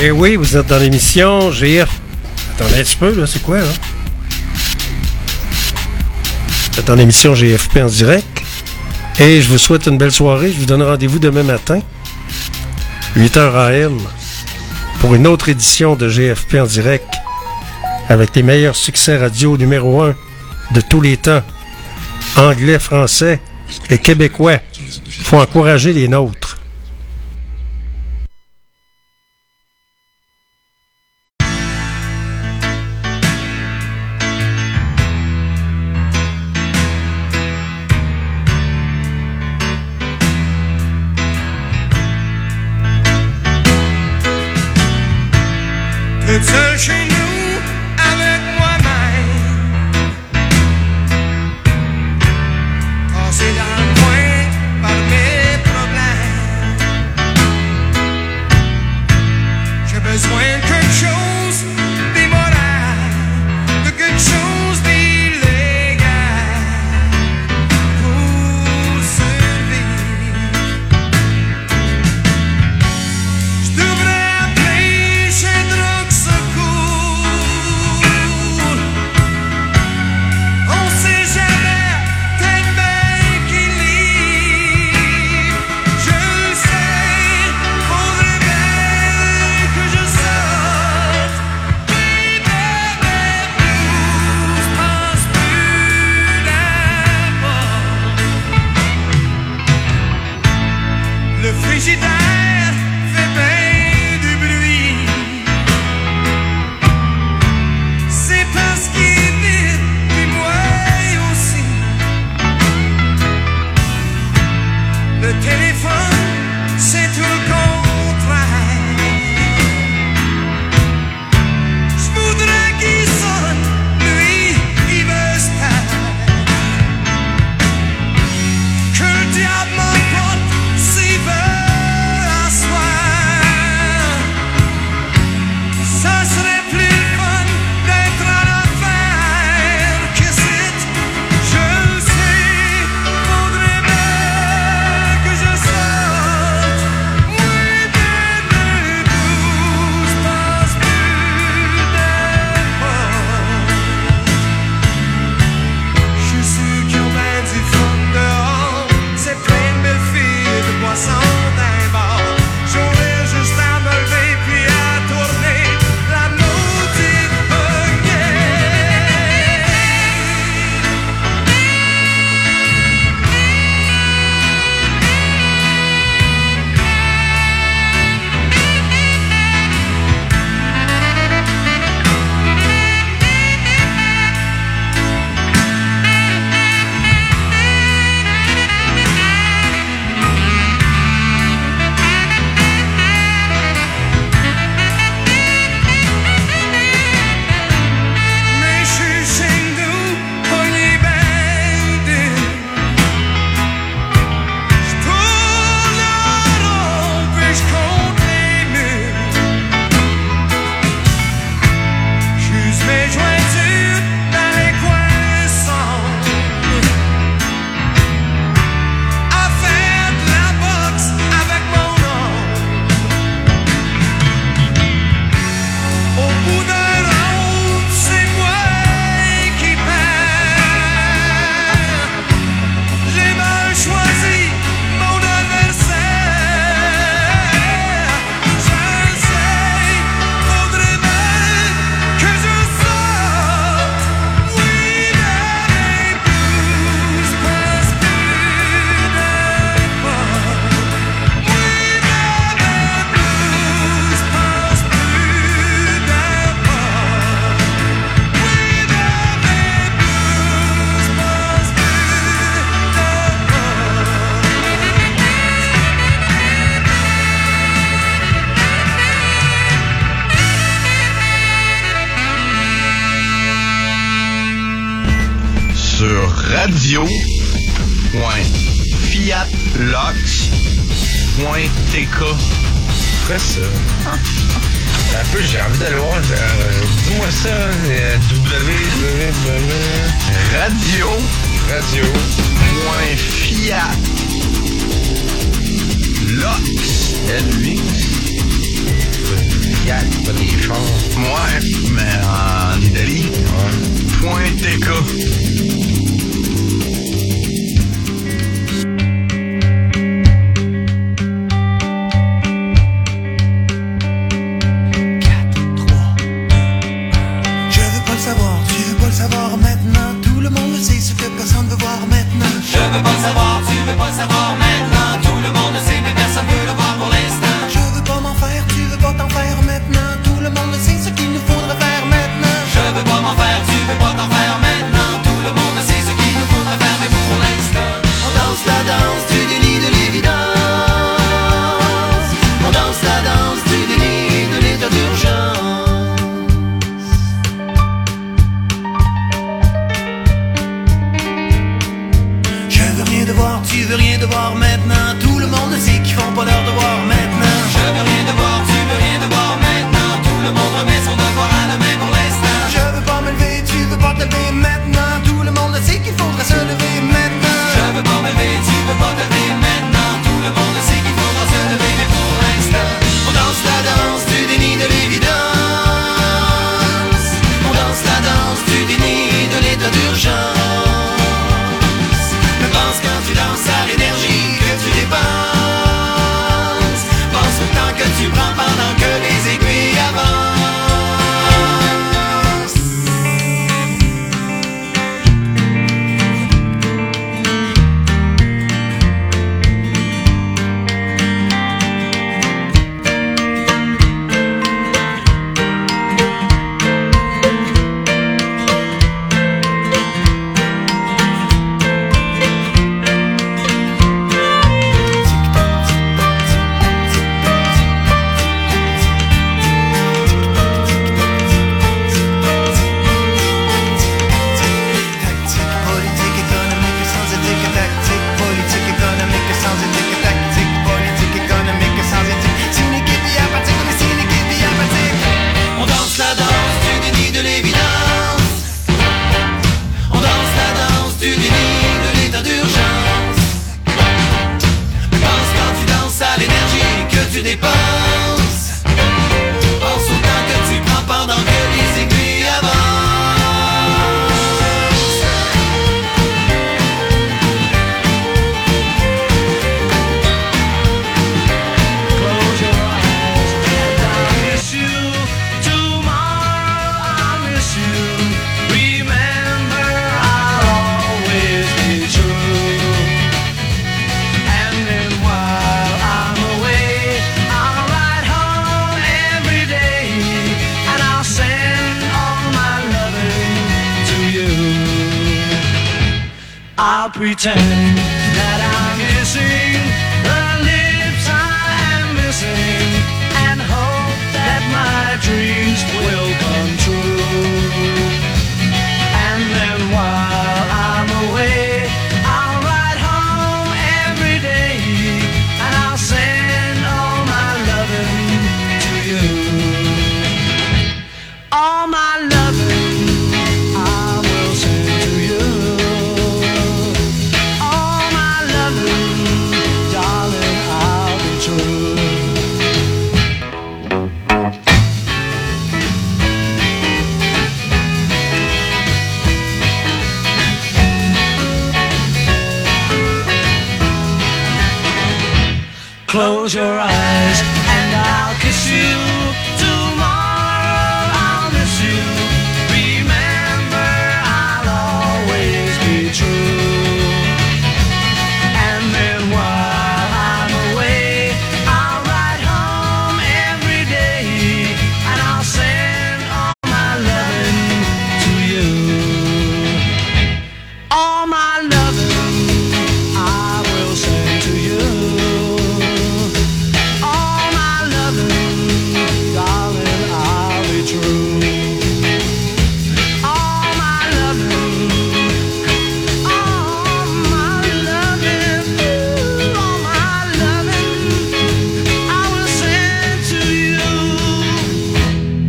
[SPEAKER 18] Eh oui, vous êtes dans l'émission G.F. Attendez un petit peu, là, c'est quoi, là? Vous êtes dans l'émission GFP en direct. Et je vous souhaite une belle soirée. Je vous donne rendez-vous demain matin, 8h AM, pour une autre édition de GFP en direct avec les meilleurs succès radio numéro 1 de tous les temps. Anglais, français et québécois. Il faut encourager les nôtres.